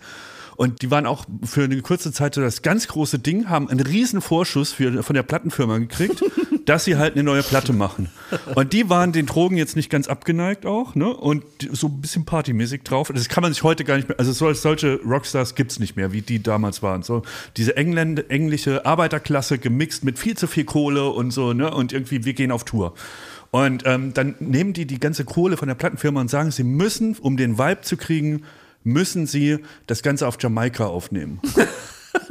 Und die waren auch für eine kurze Zeit so das ganz große Ding, haben einen riesen Vorschuss für, von der Plattenfirma gekriegt, dass sie halt eine neue Platte machen. Und die waren den Drogen jetzt nicht ganz abgeneigt auch, ne? Und so ein bisschen partymäßig drauf. Das kann man sich heute gar nicht mehr, also so, solche Rockstars gibt's nicht mehr, wie die damals waren. So diese Engländ, englische Arbeiterklasse gemixt mit viel zu viel Kohle und so, ne? Und irgendwie, wir gehen auf Tour. Und ähm, dann nehmen die die ganze Kohle von der Plattenfirma und sagen, sie müssen, um den Vibe zu kriegen, müssen sie das Ganze auf Jamaika aufnehmen.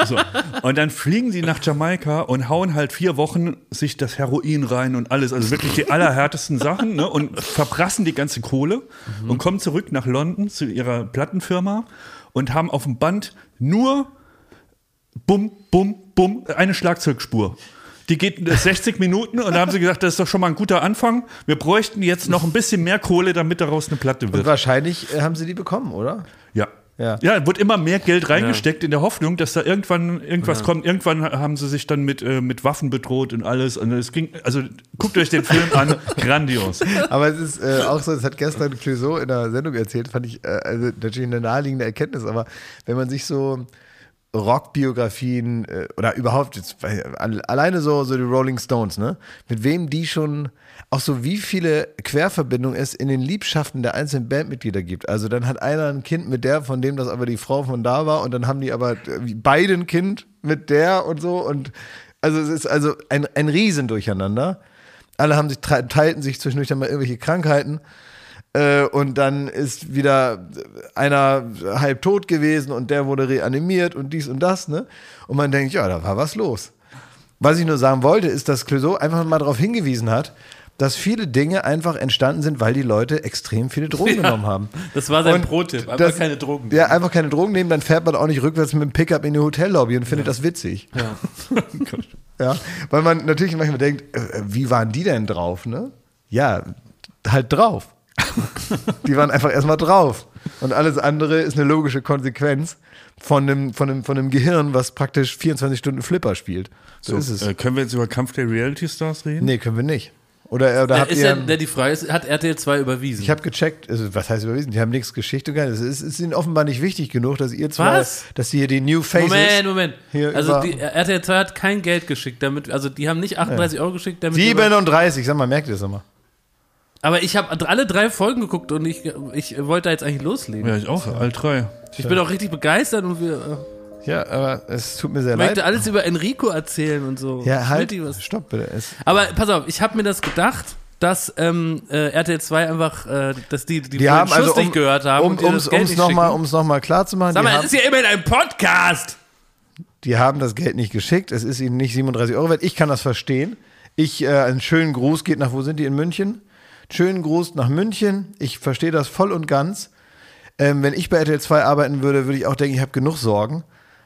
So. Und dann fliegen sie nach Jamaika und hauen halt vier Wochen sich das Heroin rein und alles, also wirklich die allerhärtesten Sachen, ne? Und verprassen die ganze Kohle und kommen zurück nach London zu ihrer Plattenfirma und haben auf dem Band nur bum, bum, bum, eine Schlagzeugspur. Die geht 60 Minuten und da haben sie gesagt, das ist doch schon mal ein guter Anfang. Wir bräuchten jetzt noch ein bisschen mehr Kohle, damit daraus eine Platte Und wird. wahrscheinlich äh, haben sie die bekommen, oder? Ja. Ja. Ja, wird immer mehr Geld reingesteckt in der Hoffnung, dass da irgendwann irgendwas kommt. Irgendwann haben sie sich dann mit, äh, mit Waffen bedroht und alles. Und es ging, also guckt euch den Film an, grandios. Aber es ist äh, auch so, das hat gestern Clouseau in der Sendung erzählt, fand ich äh, also natürlich eine naheliegende Erkenntnis, aber wenn man sich so Rockbiografien äh, oder überhaupt jetzt alleine so, so die Rolling Stones, ne? Mit wem die schon auch so wie viele Querverbindungen es in den Liebschaften der einzelnen Bandmitglieder gibt. Also dann hat einer ein Kind mit der, von dem das aber die Frau von da war und dann haben die aber äh, beide ein Kind mit der und so und also es ist also ein, ein Riesendurcheinander. Alle haben sich, teilten sich zwischendurch dann mal irgendwelche Krankheiten. Äh, und dann ist wieder einer halb tot gewesen und der wurde reanimiert und dies und das, ne? Und man denkt, ja, da war was los. Was ich nur sagen wollte, ist, dass Clouseau einfach mal darauf hingewiesen hat, dass viele Dinge einfach entstanden sind, weil die Leute extrem viele Drogen genommen haben. Das war sein Pro-Tipp. Einfach das- keine Drogen. Ja, einfach keine Drogen nehmen, dann fährt man auch nicht rückwärts mit dem Pickup in die Hotellobby und findet das witzig. Ja. Ja, weil man natürlich manchmal denkt, äh, wie waren die denn drauf, ne? Ja, halt drauf. Die waren einfach erstmal drauf. Und alles andere ist eine logische Konsequenz von einem, von einem, von einem Gehirn, was praktisch 24 Stunden Flipper spielt. So, ist es. Äh, können wir jetzt über Kampf der Reality Stars reden? nee, können wir nicht. Oder, oder Äh, habt ist ihr. ja, die Frage ist, hat RTL 2 überwiesen? ich habe gecheckt, also was heißt überwiesen? Die haben nichts Geschichte geil. Es ist, ist ihnen offenbar nicht wichtig genug, dass ihr zwei, Was? dass ihr die New Faces. Moment, Moment. Hier also die, RTL 2 hat kein Geld geschickt, damit, also die haben nicht 38 Euro geschickt, damit. wir- 37, sag mal, merkt ihr das nochmal? Aber ich habe alle drei Folgen geguckt und ich, ich wollte da jetzt eigentlich loslegen. Ja, ich auch, all drei. Ich bin auch richtig begeistert und wir Ja, aber es tut mir sehr äh, leid. möchte alles über Enrico erzählen und so. Ja, Ich halt. will die was- Stopp bitte. Es, Aber pass auf, ich habe mir das gedacht, dass ähm, äh, RTL 2 einfach, äh, dass die die, die haben also, Schuss nicht um, gehört haben. um dir das Geld um's nicht nochmal noch mal klar zu machen, Sag mal, es ist ja immerhin ein Podcast. die haben das Geld nicht geschickt. Es ist ihnen nicht 37 Euro wert. Ich kann das verstehen. Ich, äh, einen schönen Gruß geht nach, wo sind die in München? Schönen Gruß nach München. Ich verstehe das voll und ganz. Ähm, wenn ich bei RTL 2 arbeiten würde, würde ich auch denken, ich habe genug Sorgen.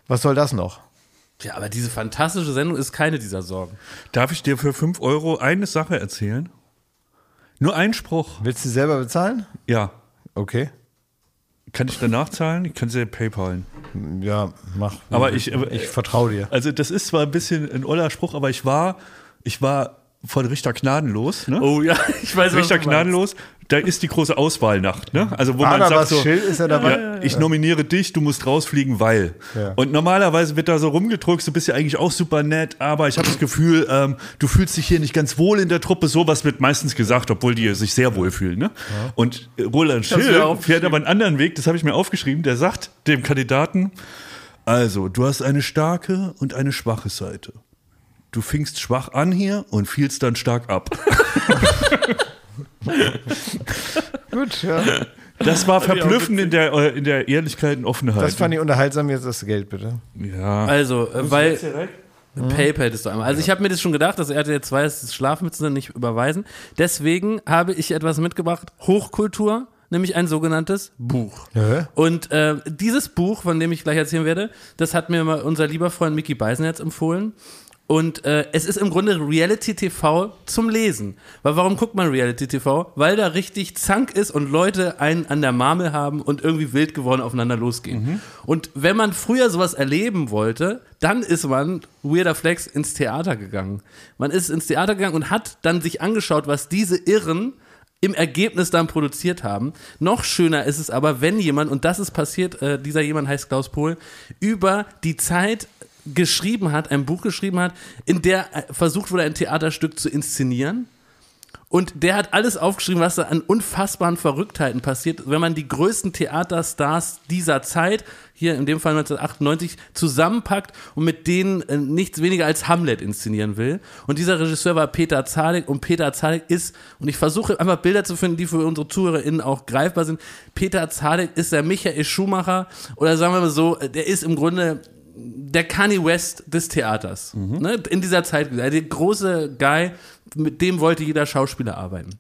Was soll das noch? Ja, aber diese fantastische Sendung ist keine dieser Sorgen. Darf ich dir für 5 Euro eine Sache erzählen? Nur ein Spruch. Willst du selber bezahlen? Ja. Okay. Kann ich danach zahlen? Ich kann sie PayPalen. Ja, mach. Aber ich- ich vertraue dir. Also das ist zwar ein bisschen ein oller Spruch, aber ich war, ich war von Richter Gnadenlos. Ne? Oh ja, ich weiß Richter was du meinst. Gnadenlos, da ist die große Auswahlnacht, ne? Also wo man Barnabas sagt so, ist er dabei? ja, ich nominiere dich, du musst rausfliegen, weil. Ja. Und normalerweise wird da so rumgedrückt, du bist ja eigentlich auch super nett, aber ich habe das Gefühl, ähm, du fühlst dich hier nicht ganz wohl in der Truppe. Sowas wird meistens gesagt, obwohl die sich sehr wohl fühlen. Ne? Und äh, Roland ja Schill fährt aber einen anderen Weg, das habe ich mir aufgeschrieben, der sagt dem Kandidaten, also, du hast eine starke und eine schwache Seite. Du fingst schwach an hier und fielst dann stark ab. Gut, ja. Das war verblüffend in der, äh, in der Ehrlichkeit und Offenheit. Das fand ich unterhaltsam. Jetzt das Geld, bitte. ja. Also, äh, weil PayPal hättest du einmal. Also ich habe mir das schon gedacht, dass RTL 2 das Schlafmützen nicht überweisen. Deswegen habe ich etwas mitgebracht, Hochkultur, nämlich ein sogenanntes Buch. Ja. Und äh, dieses Buch, von dem ich gleich erzählen werde, das hat mir mal unser lieber Freund Mickey Beisenherz empfohlen. Und äh, es ist im Grunde Reality TV zum Lesen. Weil warum guckt man Reality TV? Weil da richtig Zank ist und Leute einen an der Marmel haben und irgendwie wild geworden aufeinander losgehen. Und wenn man früher sowas erleben wollte, dann ist man, weirder Flex, ins Theater gegangen. Man ist ins Theater gegangen und hat dann sich angeschaut, was diese Irren im Ergebnis dann produziert haben. Noch schöner ist es aber, wenn jemand, und das ist passiert, äh, dieser jemand heißt Klaus Pohl, über die Zeit geschrieben hat, ein Buch geschrieben hat, in der äh, versucht wurde, ein Theaterstück zu inszenieren. Und der hat alles aufgeschrieben, was da an unfassbaren Verrücktheiten passiert, wenn man die größten Theaterstars dieser Zeit, hier in dem Fall 1998, zusammenpackt und mit denen äh, nichts weniger als Hamlet inszenieren will. Und dieser Regisseur war Peter Zadek und Peter Zadek ist, und ich versuche einfach Bilder zu finden, die für unsere ZuhörerInnen auch greifbar sind. Peter Zadek ist der Michael Schumacher oder sagen wir mal so, äh, der ist im Grunde der Kanye West des Theaters. Ne? In dieser Zeit. Der große Guy, mit dem wollte jeder Schauspieler arbeiten.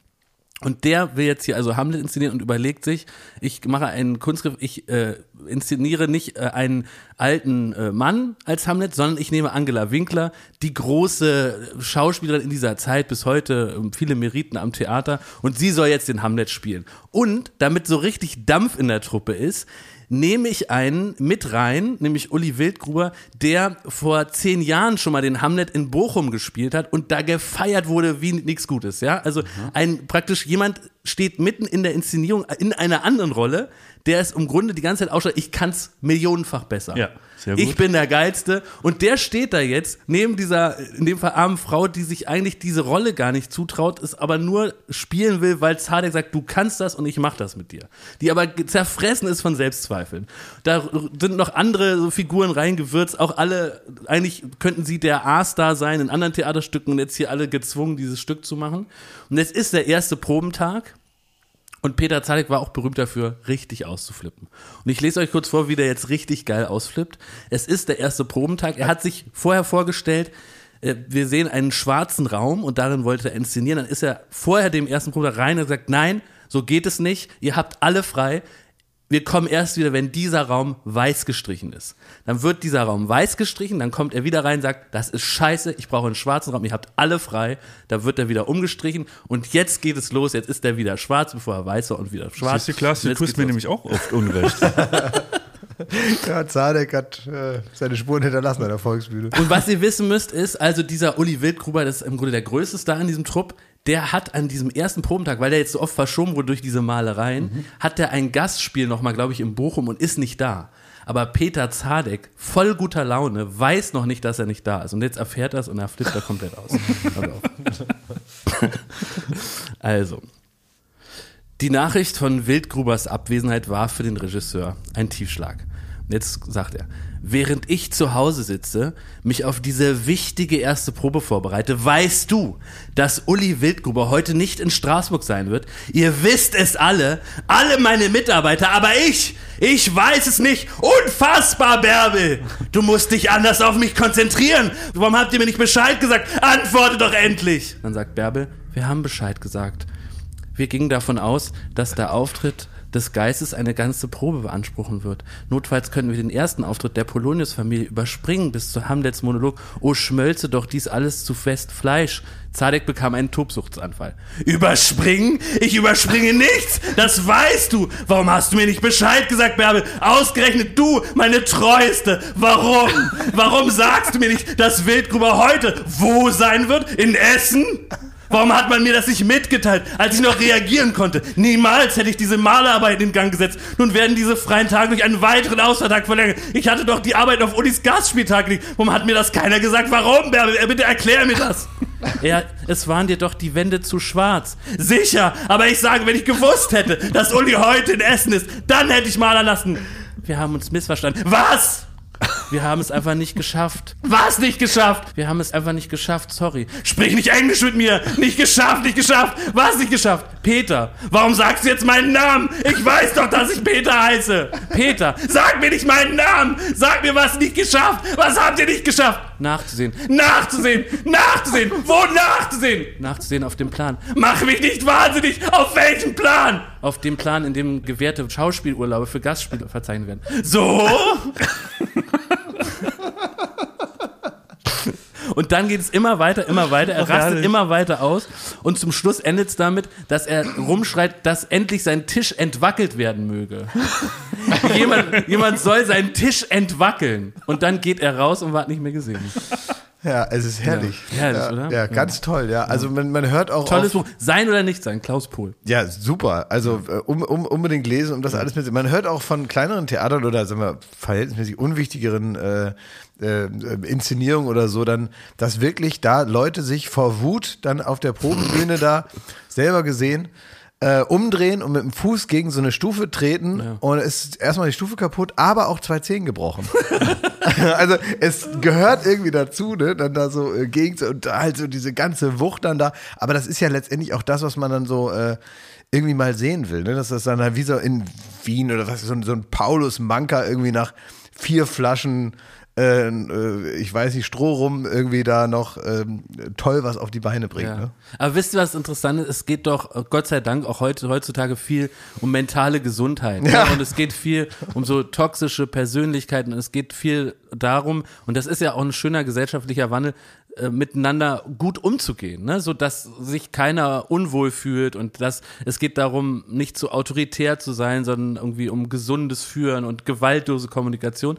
Und der will jetzt hier also Hamlet inszenieren und überlegt sich, ich mache einen Kunstgriff, ich äh, inszeniere nicht äh, einen alten äh, Mann als Hamlet, sondern ich nehme Angela Winkler, die große Schauspielerin in dieser Zeit, bis heute ähm, viele Meriten am Theater, und sie soll jetzt den Hamlet spielen. Und damit so richtig Dampf in der Truppe ist, nehme ich einen mit rein, nämlich Uli Wildgruber, der vor zehn Jahren schon mal den Hamlet in Bochum gespielt hat und da gefeiert wurde wie nichts Gutes, ja. Also ein praktisch jemand steht mitten in der Inszenierung in einer anderen Rolle, der es im Grunde die ganze Zeit ausschaut, ich kann's millionenfach besser. Ja, sehr gut. Ich bin der Geilste und der steht da jetzt neben dieser, in dem Fall armen Frau, die sich eigentlich diese Rolle gar nicht zutraut, es aber nur spielen will, weil Zadek sagt, du kannst das und ich mach das mit dir. Die aber zerfressen ist von Selbstzweifeln. Da sind noch andere Figuren reingewürzt, auch alle, eigentlich könnten sie der A-Star sein in anderen Theaterstücken und jetzt hier alle gezwungen, dieses Stück zu machen. Und jetzt ist der erste Probentag. Und Peter Zadek war auch berühmt dafür, richtig auszuflippen. Und ich lese euch kurz vor, wie der jetzt richtig geil ausflippt. Es ist der erste Probentag. Er hat sich vorher vorgestellt, äh, wir sehen einen schwarzen Raum und darin wollte er inszenieren. Dann ist er vorher dem ersten Probentag rein und sagt, nein, so geht es nicht. Ihr habt alle frei. Wir kommen erst wieder, wenn dieser Raum weiß gestrichen ist. Dann wird dieser Raum weiß gestrichen, dann kommt er wieder rein und sagt, das ist scheiße, ich brauche einen schwarzen Raum, ihr habt alle frei. Da wird er wieder umgestrichen und jetzt geht es los, jetzt ist er wieder schwarz, bevor er weiß war und wieder schwarz. Siehst du, Klaas, du tust mir los. nämlich auch oft Unrecht. Ja, Zadek hat äh, seine Spuren hinterlassen an der Volksbühne. Und was ihr wissen müsst, ist, also dieser Uli Wildgruber, das ist im Grunde der größte Star in diesem Trupp, der hat an diesem ersten Probentag, weil der jetzt so oft verschoben wurde durch diese Malereien, hat der ein Gastspiel nochmal, glaube ich, in Bochum und ist nicht da. Aber Peter Zadek, voll guter Laune, weiß noch nicht, dass er nicht da ist. Und jetzt erfährt er es und er flippt da komplett aus. Also, die Nachricht von Wildgrubers Abwesenheit war für den Regisseur ein Tiefschlag. Und jetzt sagt er, während ich zu Hause sitze, mich auf diese wichtige erste Probe vorbereite, weißt du, dass Uli Wildgruber heute nicht in Straßburg sein wird? Ihr wisst es alle, alle meine Mitarbeiter, aber ich, ich weiß es nicht. Unfassbar, Bärbel! Du musst dich anders auf mich konzentrieren. Warum habt ihr mir nicht Bescheid gesagt? Antworte doch endlich! Dann sagt Bärbel, wir haben Bescheid gesagt. Wir gingen davon aus, dass der Auftritt des Geistes eine ganze Probe beanspruchen wird. Notfalls können wir den ersten Auftritt der Polonius-Familie überspringen bis zu Hamlets Monolog. O schmölze doch dies alles zu fest Fleisch. Zadek bekam einen Tobsuchtsanfall. Überspringen? Ich überspringe nichts! Das weißt du! Warum hast du mir nicht Bescheid gesagt, Bärbel? Ausgerechnet du, meine Treueste! Warum? Warum sagst du mir nicht, dass Wildgruber heute wo sein wird? In Essen? Warum hat man mir das nicht mitgeteilt, als ich noch reagieren konnte? Niemals hätte ich diese Malerarbeit in Gang gesetzt. Nun werden diese freien Tage durch einen weiteren Ausfalltag verlängert. Ich hatte doch die Arbeit auf Unis Gastspieltag gelegt. Warum hat mir das keiner gesagt? Warum, Bärbel? Bitte erklär mir das. Ja, es waren dir doch die Wände zu schwarz. Sicher, aber ich sage, wenn ich gewusst hätte, dass Uli heute in Essen ist, dann hätte ich malern lassen. Wir haben uns missverstanden. Was? Wir haben es einfach nicht geschafft. Was nicht geschafft? Wir haben es einfach nicht geschafft, sorry. Sprich nicht Englisch mit mir. Nicht geschafft, nicht geschafft. Was nicht geschafft? Peter. Warum sagst du jetzt meinen Namen? Ich weiß doch, dass ich Peter heiße. Peter. Sag mir nicht meinen Namen. Sag mir, was nicht geschafft. Was habt ihr nicht geschafft? Nachzusehen. Nachzusehen. Nachzusehen. Wo nachzusehen? Nachzusehen auf dem Plan. Mach mich nicht wahnsinnig. Auf welchem Plan? Auf dem Plan, in dem gewährte Schauspielurlaube für Gastspiele verzeichnet werden. So? Und dann geht es immer weiter, immer weiter. Er rastet immer weiter aus. Und zum Schluss endet es damit, dass er rumschreit, dass endlich sein Tisch entwackelt werden möge. jemand, jemand soll seinen Tisch entwackeln. Und dann geht er raus und war nicht mehr gesehen. Ja, es ist herrlich. Ja, herrlich, ja, oder? Ja, ganz toll, ja. Also man, man hört auch. Tolles Buch. Sein oder nicht sein, Klaus Pohl. Ja, super. Also äh, um, um, unbedingt lesen, um das alles mit. Man hört auch von kleineren Theatern oder sagen wir verhältnismäßig unwichtigeren äh, äh, Inszenierungen oder so, dann, dass wirklich da Leute sich vor Wut dann auf der Probenbühne da selber gesehen äh, umdrehen und mit dem Fuß gegen so eine Stufe treten Ja. und es ist erstmal die Stufe kaputt, aber auch zwei Zehen gebrochen. also es gehört irgendwie dazu, ne, dann da so äh, gegen und halt so diese ganze Wucht dann da. Aber das ist ja letztendlich auch das, was man dann so äh, irgendwie mal sehen will, ne? Dass das dann halt wie so in Wien oder was so, ein- so ein Paulus Manka irgendwie nach vier Flaschen äh, äh, ich weiß nicht, Stroh rum irgendwie da noch ähm, toll was auf die Beine bringt. Ja. Ne? Aber wisst ihr, was interessant ist? Es geht doch, äh, Gott sei Dank, auch heute, heutzutage viel um mentale Gesundheit. Ja. Und es geht viel um so toxische Persönlichkeiten. Und es geht viel darum, und das ist ja auch ein schöner gesellschaftlicher Wandel, äh, miteinander gut umzugehen, ne? so dass sich keiner unwohl fühlt und dass es geht darum, nicht zu autoritär zu sein, sondern irgendwie um gesundes Führen und gewaltlose Kommunikation.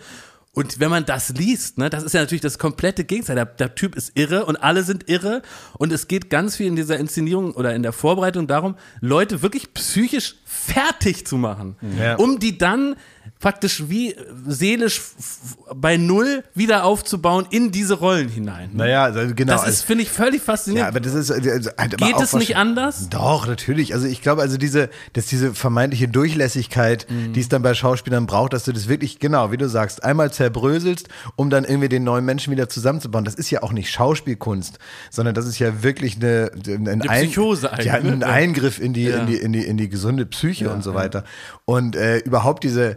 Und wenn man das liest, ne, das ist ja natürlich das komplette Gegenteil. Der, der Typ ist irre und alle sind irre. Und es geht ganz viel in dieser Inszenierung oder in der Vorbereitung darum, Leute wirklich psychisch fertig zu machen, Ja. um die dann praktisch wie seelisch bei Null wieder aufzubauen in diese Rollen hinein. ne? Naja, also genau. das ist, finde ich, völlig Ja, faszinierend. aber das ist. Also, halt Geht es nicht anders? Doch, natürlich. Also ich glaube, also diese, dass diese vermeintliche Durchlässigkeit, Mhm. die es dann bei Schauspielern braucht, dass du das wirklich, genau, wie du sagst, einmal zerbröselst, um dann irgendwie den neuen Menschen wieder zusammenzubauen. Das ist ja auch nicht Schauspielkunst, sondern das ist ja wirklich eine, ein, ein, Psychose ja, eigentlich, ein ne? Eingriff in die, Ja. in die, in die, in die gesunde Psyche und so weiter. Und äh, überhaupt diese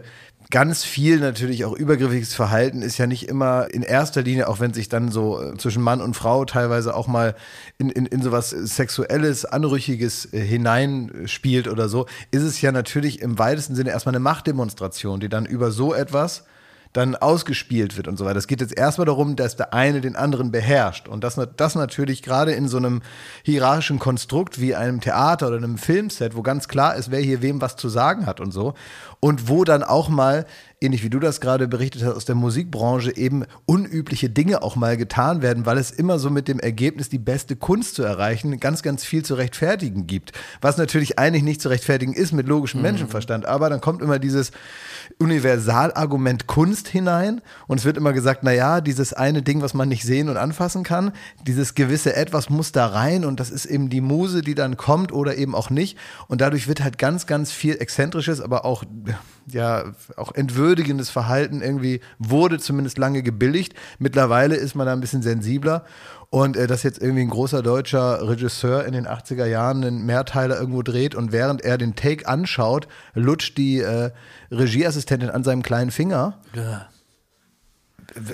ganz viel natürlich auch übergriffiges Verhalten ist ja nicht immer in erster Linie, auch wenn sich dann so äh, zwischen Mann und Frau teilweise auch mal in, in, in sowas Sexuelles, Anrüchiges äh, hineinspielt oder so, ist es ja natürlich im weitesten Sinne erstmal eine Machtdemonstration, die dann über so etwas dann ausgespielt wird und so weiter. Es geht jetzt erstmal darum, dass der eine den anderen beherrscht. Und das, das natürlich gerade in so einem hierarchischen Konstrukt wie einem Theater oder einem Filmset, wo ganz klar ist, wer hier wem was zu sagen hat und so. Und wo dann auch mal, ähnlich wie du das gerade berichtet hast, aus der Musikbranche eben unübliche Dinge auch mal getan werden, weil es immer so mit dem Ergebnis, die beste Kunst zu erreichen, ganz, ganz viel zu rechtfertigen gibt. Was natürlich eigentlich nicht zu rechtfertigen ist mit logischem Menschenverstand. Aber dann kommt immer dieses Universalargument Kunst hinein und es wird immer gesagt, na ja, dieses eine Ding, was man nicht sehen und anfassen kann, dieses gewisse Etwas muss da rein und das ist eben die Muse, die dann kommt oder eben auch nicht und dadurch wird halt ganz, ganz viel exzentrisches, aber auch ja, auch entwürdigendes Verhalten irgendwie wurde zumindest lange gebilligt. Mittlerweile ist man da ein bisschen sensibler und äh, dass jetzt irgendwie ein großer deutscher Regisseur in den 80er Jahren einen Mehrteiler irgendwo dreht und während er den Take anschaut, lutscht die äh, Regieassistentin an seinem kleinen Finger. Ja.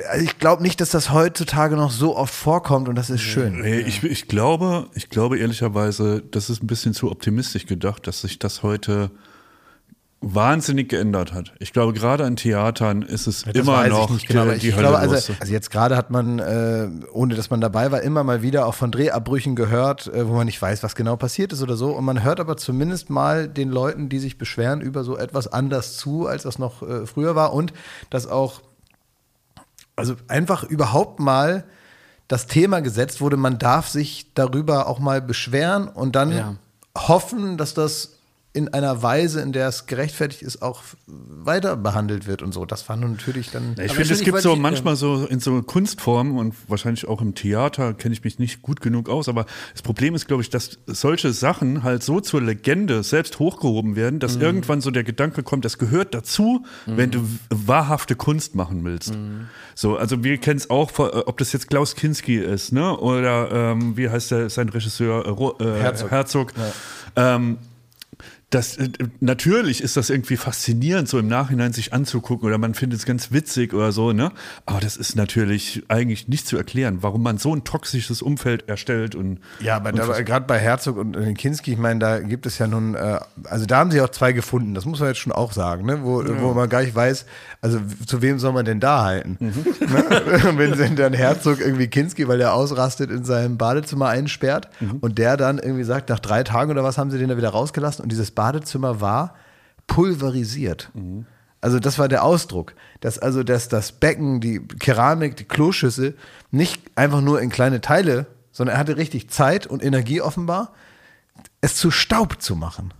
Also ich glaube nicht, dass das heutzutage noch so oft vorkommt und das ist schön. Nee, ich, ich glaube, ich glaube ehrlicherweise, das ist ein bisschen zu optimistisch gedacht, dass sich das heute wahnsinnig geändert hat. Ich glaube, gerade an Theatern ist es Das immer noch ich nicht genau, die, ich die Hölle glaube, also, also jetzt gerade hat man, äh, ohne dass man dabei war, immer mal wieder auch von Drehabbrüchen gehört, äh, wo man nicht weiß, was genau passiert ist oder so. Und man hört aber zumindest mal den Leuten, die sich beschweren, über so etwas anders zu, als das noch äh, früher war. Und dass auch, also einfach überhaupt mal das Thema gesetzt wurde, man darf sich darüber auch mal beschweren und dann Ja. hoffen, dass das in einer Weise, in der es gerechtfertigt ist, auch weiter behandelt wird und so. Das war nun natürlich dann. Ich Aber finde, es ich gibt so ich- manchmal so in so Kunstformen und wahrscheinlich auch im Theater kenne ich mich nicht gut genug aus, aber das Problem ist, glaube ich, dass solche Sachen halt so zur Legende selbst hochgehoben werden, dass Mhm. irgendwann so der Gedanke kommt, das gehört dazu, wenn du wahrhafte Kunst machen willst. Mhm. So, also wir kennen es auch, äh, ob das jetzt Klaus Kinski ist, ne? Oder ähm, wie heißt der, sein Regisseur äh, äh, Herzog. Herzog. Ähm, das, äh, natürlich ist das irgendwie faszinierend, so im Nachhinein sich anzugucken oder man findet es ganz witzig oder so, ne? Aber das ist natürlich eigentlich nicht zu erklären, warum man so ein toxisches Umfeld erstellt und Ja, aber gerade bei Herzog und Kinski, ich meine, da gibt es ja nun, äh, also da haben sie auch zwei gefunden, das muss man jetzt schon auch sagen, ne? wo, wo man gar nicht weiß, also zu wem soll man denn da halten? Ne? Wenn sie dann Herzog irgendwie Kinski, weil der ausrastet, in seinem Badezimmer einsperrt und der dann irgendwie sagt, nach drei Tagen oder was haben sie den da wieder rausgelassen und dieses Badezimmer war pulverisiert. Also das war der Ausdruck, dass also dass das Becken, die Keramik, die Kloschüssel nicht einfach nur in kleine Teile, sondern er hatte richtig Zeit und Energie offenbar, es zu Staub zu machen.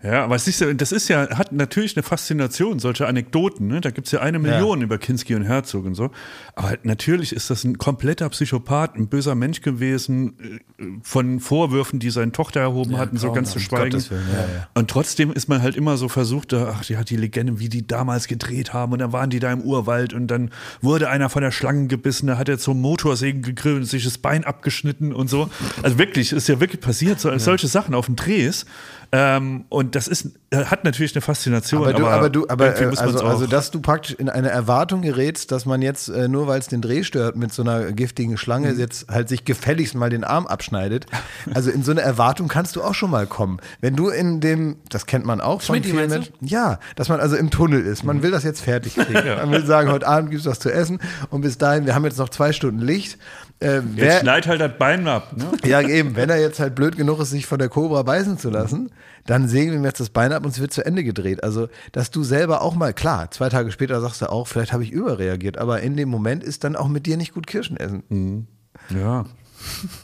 Ja, aber siehst du, das ist ja, hat natürlich eine Faszination, solche Anekdoten, ne? Da gibt's ja eine Million über Kinski und Herzog und so. Aber natürlich ist das ein kompletter Psychopath, ein böser Mensch gewesen, äh, von Vorwürfen, die seine Tochter erhoben hatten, so ganz zu schweigen. Willen, ja, ja. Und trotzdem ist man halt immer so versucht, da, ach, ja, die Legende, wie die damals gedreht haben, und dann waren die da im Urwald und dann wurde einer von der Schlange gebissen, da hat er zum Motorsägen gegrillt und sich das Bein abgeschnitten und so. Also wirklich, ist ja wirklich passiert, so, solche Sachen auf dem Drehs. Ähm, und das ist, äh, hat natürlich eine Faszination. Aber du, aber, du, aber irgendwie äh, also, auch- also, dass du praktisch in eine Erwartung gerätst, dass man jetzt, äh, nur weil es den Dreh stört, mit so einer giftigen Schlange Mhm. jetzt halt sich gefälligst mal den Arm abschneidet. Also in so eine Erwartung kannst du auch schon mal kommen. Wenn du in dem, das kennt man auch von Schmidti, vielen Menschen, ja, dass man also im Tunnel ist. Mhm. Man will das jetzt fertig kriegen. Man will sagen, heute Abend gibt es was zu essen und bis dahin, wir haben jetzt noch zwei Stunden Licht. Äh, Jetzt wer, schneid halt das Bein ab. Ne? ja, eben, wenn er jetzt halt blöd genug ist, sich von der Cobra beißen zu lassen, dann sägen wir ihm jetzt das Bein ab und es wird zu Ende gedreht. Also, dass du selber auch mal, klar, zwei Tage später sagst du auch, vielleicht habe ich überreagiert, aber in dem Moment ist dann auch mit dir nicht gut Kirschen essen. Ja.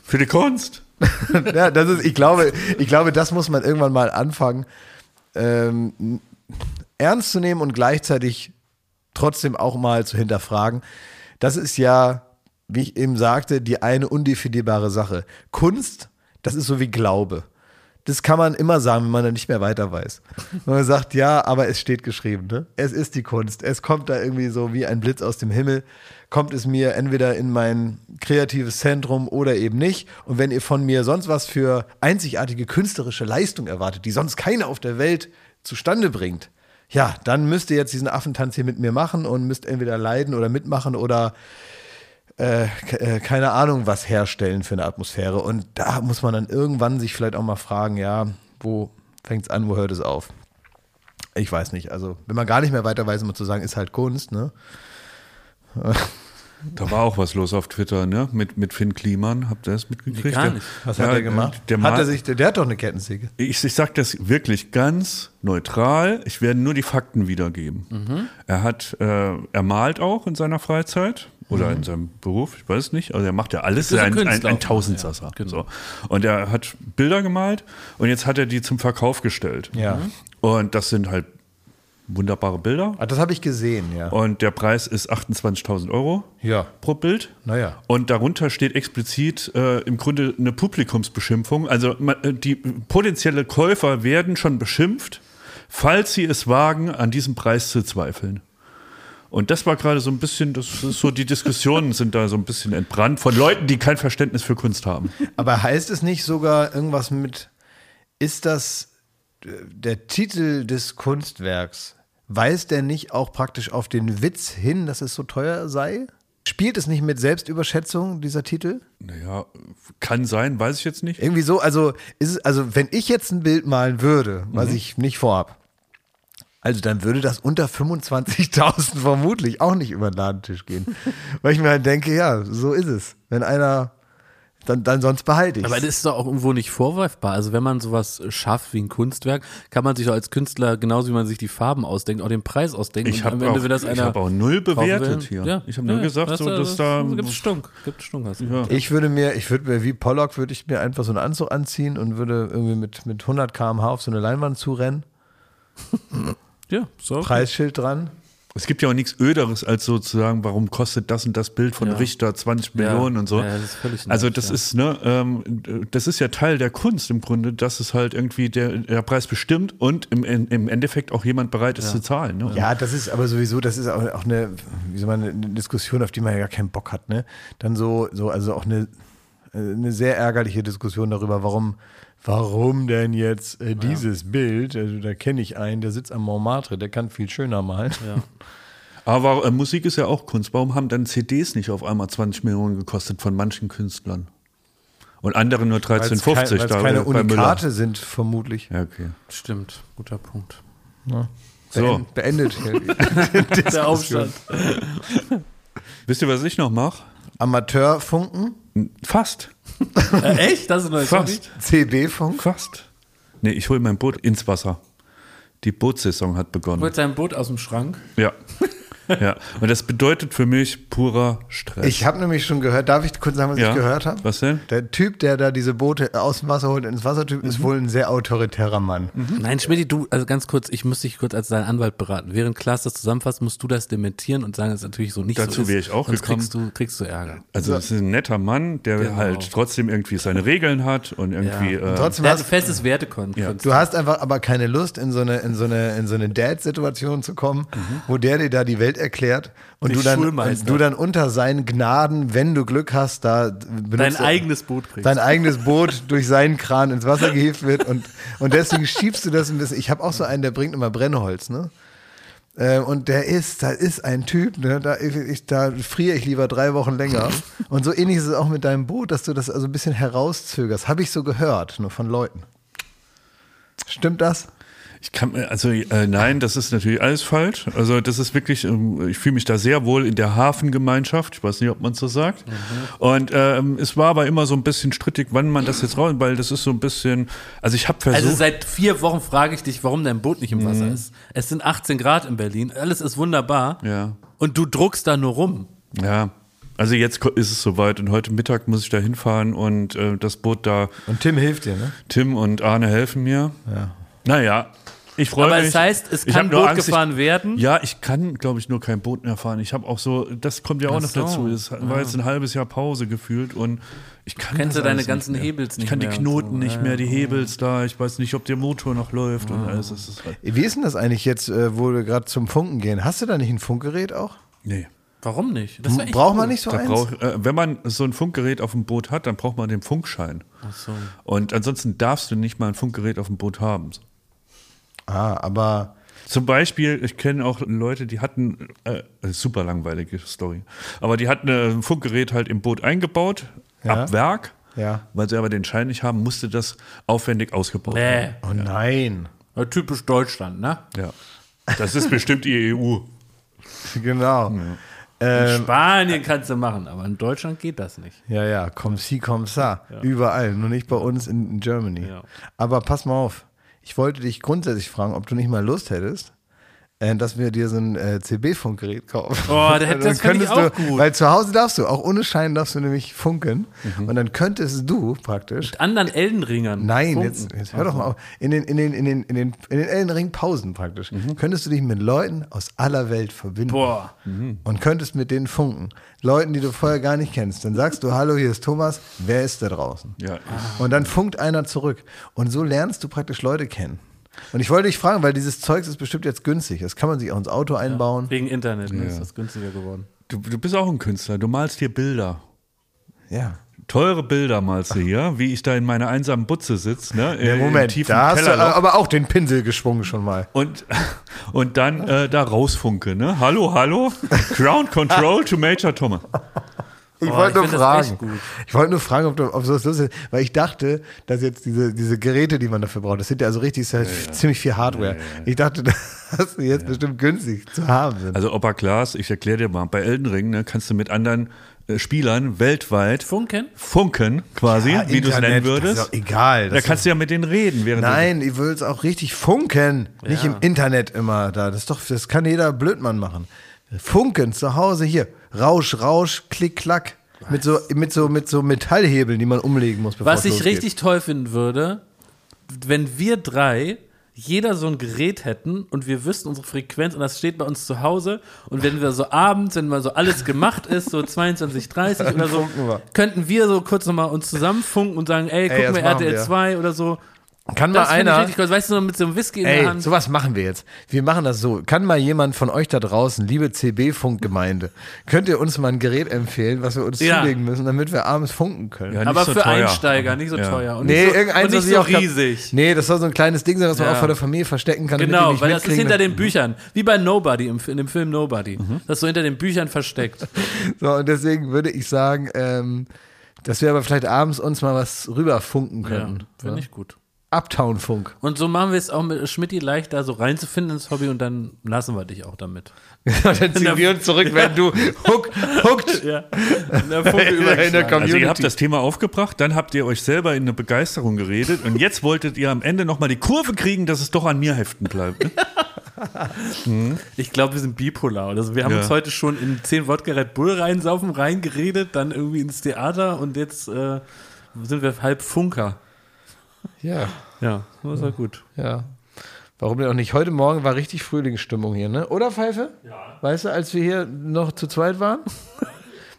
Für die Kunst. ja, das ist, ich glaube, ich glaube, das muss man irgendwann mal anfangen, ähm, ernst zu nehmen und gleichzeitig trotzdem auch mal zu hinterfragen. Das ist ja, wie ich eben sagte, die eine undefinierbare Sache. Kunst, das ist so wie Glaube. Das kann man immer sagen, wenn man dann nicht mehr weiter weiß. Wenn man sagt, ja, aber es steht geschrieben, ne? Es ist die Kunst. Es kommt da irgendwie so wie ein Blitz aus dem Himmel. Kommt es mir entweder in mein kreatives Zentrum oder eben nicht. Und wenn ihr von mir sonst was für einzigartige künstlerische Leistung erwartet, die sonst keiner auf der Welt zustande bringt, ja, dann müsst ihr jetzt diesen Affentanz hier mit mir machen und müsst entweder leiden oder mitmachen oder äh, äh, keine Ahnung was herstellen für eine Atmosphäre. Und da muss man dann irgendwann sich vielleicht auch mal fragen, ja, wo fängt es an, wo hört es auf? Ich weiß nicht. Also, wenn man gar nicht mehr weiter weiß, immer zu sagen, ist halt Kunst, ne? Da war auch was los auf Twitter, ne? Mit, mit Finn Kliman. Habt ihr das mitgekriegt? Nee, gar nicht. Was Ja, hat er gemacht? Der, hat er sich, der, der hat doch eine Kettensäge. Ich, ich sage das wirklich ganz neutral. Ich werde nur die Fakten wiedergeben. Mhm. Er hat, äh, er malt auch in seiner Freizeit oder Mhm. in seinem Beruf, ich weiß es nicht. Also er macht ja alles, Das ist ein ein, ein, Tausendsasser. ja, genau. so. Und er hat Bilder gemalt und jetzt hat er die zum Verkauf gestellt. Ja. Und das sind halt wunderbare Bilder. Ah, das habe ich gesehen, ja. Und der Preis ist 28.000 Euro Ja. pro Bild. Naja. Und darunter steht explizit äh, im Grunde eine Publikumsbeschimpfung. Also äh, die potenzielle Käufer werden schon beschimpft, falls sie es wagen, an diesem Preis zu zweifeln. Und das war gerade so ein bisschen, das ist so, die Diskussionen sind da so ein bisschen entbrannt von Leuten, die kein Verständnis für Kunst haben. Aber heißt es nicht sogar irgendwas mit, ist das der Titel des Kunstwerks? Weist der nicht auch praktisch auf den Witz hin, dass es so teuer sei? Spielt es nicht mit Selbstüberschätzung, dieser Titel? Naja, kann sein, weiß ich jetzt nicht. Irgendwie so, also ist es, also wenn ich jetzt ein Bild malen würde, was ich nicht vorhab, Also dann würde das unter 25.000 vermutlich auch nicht über den Ladentisch gehen. Weil ich mir halt denke, ja, so ist es. Wenn einer, dann, dann sonst behalte ich Aber das ist doch auch irgendwo nicht vorwerfbar. Also wenn man sowas schafft wie ein Kunstwerk, kann man sich doch als Künstler, genauso wie man sich die Farben ausdenkt, auch den Preis ausdenken. Ich habe auch, das ich hab auch null bewertet will. hier. Ja. Ich habe nur Ja, gesagt, das, so, das, dass da. Gibt Stunk. Gibt Stunk. Hast du. Ja. Ich würde mir, ich würde mir wie Pollock, würde ich mir einfach so einen Anzug anziehen und würde irgendwie mit, mit 100 km/h auf so eine Leinwand zurennen. Ja, so. Preisschild dran. Es gibt ja auch nichts Öderes, als sozusagen, warum kostet das und das Bild von Ja. Richter 20 Millionen und so. Ja, das ist völlig also das ja. ist, ne, ähm, das ist ja Teil der Kunst im Grunde, dass es halt irgendwie der, der Preis bestimmt und im, im Endeffekt auch jemand bereit ist zu zahlen. Ne? Ja, das ist aber sowieso, das ist auch, auch eine, wie soll man, eine Diskussion, auf die man ja gar keinen Bock hat, ne? Dann so, so, also auch eine, äh, eine sehr ärgerliche Diskussion darüber, warum, warum denn jetzt äh, dieses Bild, also da kenne ich einen, der sitzt am Montmartre, der kann viel schöner malen. Ja. Aber äh, Musik ist ja auch Kunst. Warum haben dann CDs nicht auf einmal 20 Millionen gekostet von manchen Künstlern? Und andere nur Weil es 13,50 kein, weil's da keine. Unikate sind, vermutlich. Ja, okay. Stimmt. Guter Punkt. So, Beend- Beendet. Der Aufstand. wisst ihr, was ich noch mache? Amateurfunken, Fast. Äh, echt? Das ist ein neues Hobby? Fast. CB-Funk. Fast. Nee, ich hole mein Boot ins Wasser. Die Bootsaison hat begonnen. Holt sein Boot aus dem Schrank. Ja. ja. Und das bedeutet für mich purer Stress. Ich habe nämlich schon gehört, darf ich kurz sagen, was ja. ich gehört habe? Was denn? Der Typ, der da diese Boote aus dem Wasser holt ins Wassertyp, Mhm. ist wohl ein sehr autoritärer Mann. Nein, Schmidt, du, also ganz kurz, ich muss dich kurz als dein Anwalt beraten. Während Klaas das zusammenfasst, musst du das dementieren und sagen, dass es natürlich so nicht Dazu so ist. wäre ich auch Sonst gekommen. kriegst du, kriegst du Ärger. Also es ist ein netter Mann, der Genau. halt trotzdem irgendwie seine Regeln hat und irgendwie. Ja. Äh, Trotzdem ein hast, festes Wertekonzept. du hast einfach aber keine Lust, in so eine, in so eine, in so eine Dad-Situation zu kommen, wo der dir da die Welt erklärt und du dann, und du dann unter seinen Gnaden, wenn du Glück hast, da benutzt Dein eigenes Boot kriegst. dein eigenes Boot durch seinen Kran ins Wasser gehievt wird und, und deswegen schiebst du das ein bisschen. Ich habe auch so einen, der bringt immer Brennholz, ne? Äh, Und der ist, da ist ein Typ, ne, da, ich, da friere ich lieber drei Wochen länger. Und so ähnlich ist es auch mit deinem Boot, dass du das also ein bisschen herauszögerst. Habe ich so gehört, nur von Leuten. Stimmt das? Ich kann, mir- also äh, nein, das ist natürlich alles falsch. Also das ist wirklich, ähm, ich fühle mich da sehr wohl in der Hafengemeinschaft. Ich weiß nicht, ob man so sagt. Und ähm, es war aber immer so ein bisschen strittig, wann man das jetzt raus, weil das ist so ein bisschen, also ich habe versucht. Also seit vier Wochen frage ich dich, warum dein Boot nicht im Wasser Mhm. ist. Es sind 18 Grad in Berlin, alles ist wunderbar. ja, Und du druckst da nur rum. ja. Also jetzt ist es soweit und heute Mittag muss ich da hinfahren und äh, das Boot da, Und Tim hilft dir, ne? Tim und Arne helfen mir. Ja. Naja, ich freue Aber mich. es heißt, es Ich kann Boot Angst, ich- gefahren werden. Ja, ich kann, glaube ich, nur kein Boot mehr fahren. Ich habe auch so, das kommt ja auch Ach noch so. dazu. Es war jetzt ein halbes Jahr Pause gefühlt und ich kann Kennst du deine alles ganzen nicht mehr. Hebels Ich nicht kann die mehr und Knoten so. nicht mehr, die Hebels da. Ich weiß nicht, ob der Motor noch läuft und alles. Das ist halt, Wie ist denn das eigentlich jetzt, äh, wo wir gerade zum Funken gehen? Hast du da nicht ein Funkgerät auch? nee. Warum nicht? Echt Braucht cool. man nicht so Da eins? brauch, äh, wenn man so ein Funkgerät auf dem Boot hat, dann braucht man den Funkschein. Ach so. Und ansonsten darfst du nicht mal ein Funkgerät auf dem Boot haben. Ah, aber Zum Beispiel, ich kenne auch Leute, die hatten, äh, super langweilige Story, aber die hatten äh, ein Funkgerät halt im Boot eingebaut, Ja. ab Werk, ja. weil sie aber den Schein nicht haben, musste das aufwendig ausgebaut werden. Nee. Oh nein. Ja, Typisch Deutschland, ne? Ja. Das ist bestimmt die EU. Genau. In Ähm, Spanien kannst du machen, aber in Deutschland geht das nicht. Ja, ja, komm si, komm sa. Überall, nur nicht bei uns in, in Germany. Ja. Aber pass mal auf, ich wollte dich grundsätzlich fragen, ob du nicht mal Lust hättest, äh, dass wir dir so ein äh, CB-Funkgerät kaufen. Oh, das- das Dann fänd ich könntest auch du, gut. Weil zu Hause darfst du, auch ohne Schein darfst du nämlich funken. Mhm. Und dann könntest du praktisch Mit anderen Eldenringern. Nein, jetzt, jetzt hör doch mal auf. In den, in den, in den, in den, in den Elden Ring Pausen praktisch. Könntest du dich mit Leuten aus aller Welt verbinden. Boah. Und könntest mit denen funken. Leuten, die du vorher gar nicht kennst. Dann sagst du, hallo, hier ist Thomas, wer ist da draußen? Ja. Und dann funkt einer zurück. Und so lernst du praktisch Leute kennen. Und ich wollte dich fragen, weil dieses Zeugs ist bestimmt jetzt günstig. Das kann man sich auch ins Auto einbauen. Wegen Internet ne, ist das günstiger geworden. Du, du bist auch ein Künstler, du malst hier Bilder. Ja. Teure Bilder malst du hier, wie ich da in meiner einsamen Butze sitze, ne? ja Im Moment, tiefen da hast du Kellerloch. aber auch den Pinsel geschwungen schon mal. Und, und dann äh, da rausfunke, ne? Hallo, hallo. Ground Control to Major Thomas. Ich Oh, wollte nur das fragen. Ich wollte nur fragen, ob, du- ob so lustig ist, weil ich dachte, dass jetzt diese, diese Geräte, die man dafür braucht, das sind ja also richtig ist ja ziemlich viel Hardware. Ich dachte, dass die jetzt bestimmt günstig zu haben sind. Also Opa Klaas, ich erkläre dir mal, bei Elden Ring ne, kannst du mit anderen äh, Spielern weltweit Funken? funken quasi, Ja, wie du es nennen das würdest. ist doch egal. Da Das kannst du ja mit denen reden, während Nein, ich will es auch richtig funken. Nicht Ja. im Internet immer da. Das ist doch, das kann jeder Blödmann machen. Funken zu Hause hier. Rausch, Rausch, Klick, Klack. Mit so, mit, so, mit so Metallhebeln, die man umlegen muss, Was ich losgeht. richtig toll finden würde, wenn wir drei jeder so ein Gerät hätten und wir wüssten unsere Frequenz und das steht bei uns zu Hause und wenn wir so abends, wenn mal so alles gemacht ist, so 22, 30 oder so, könnten wir so kurz nochmal uns zusammenfunken und sagen, ey, das wir machen RTL wir. 2 oder so. Kann mal Das ich einer. richtig cool. Weißt du, so mit so einem Whisky in der Ey, Hand. sowas machen wir jetzt. Wir machen das so. Kann mal jemand von euch da draußen, liebe CB-Funkgemeinde, könnt ihr uns mal ein Gerät empfehlen, was wir uns Ja. zulegen müssen, damit wir abends funken können? Ja, nicht aber so für teuer. Einsteiger, nicht so Ja. teuer. Und Nee, nicht so, und nicht ich so riesig. Nee, das soll so ein kleines Ding sein, was man Ja. auch vor der Familie verstecken kann. damit die Genau, nicht weil das ist hinter den Büchern. Wie bei Nobody, im, in dem Film Nobody. Mhm. Das ist so hinter den Büchern versteckt. So, und deswegen würde ich sagen, ähm, dass wir aber vielleicht abends uns mal was rüberfunken Ja, können. finde ich gut. Uptown-Funk. Und so machen wir es auch mit Schmidti leicht, da so reinzufinden ins Hobby und dann lassen wir dich auch damit. dann ziehen wir uns zurück, wenn du hook, hooked Ja. In der in der übergeschlagen. Also Community. ihr habt das Thema aufgebracht, dann habt ihr euch selber in eine Begeisterung geredet und jetzt wolltet ihr am Ende nochmal die Kurve kriegen, dass es doch an mir heften bleibt. Ne? Ich glaube, wir sind bipolar. Also wir haben Ja. uns heute schon in 10 Wodka Red Bull reinsaufen, reingeredet, dann irgendwie ins Theater und jetzt äh, sind wir halb Funker. Ja, Ja, das war gut. ja. Warum denn auch nicht? Heute Morgen war richtig Frühlingsstimmung hier, ne? Oder, Pfeife? Ja. Weißt du, als wir hier noch zu zweit waren?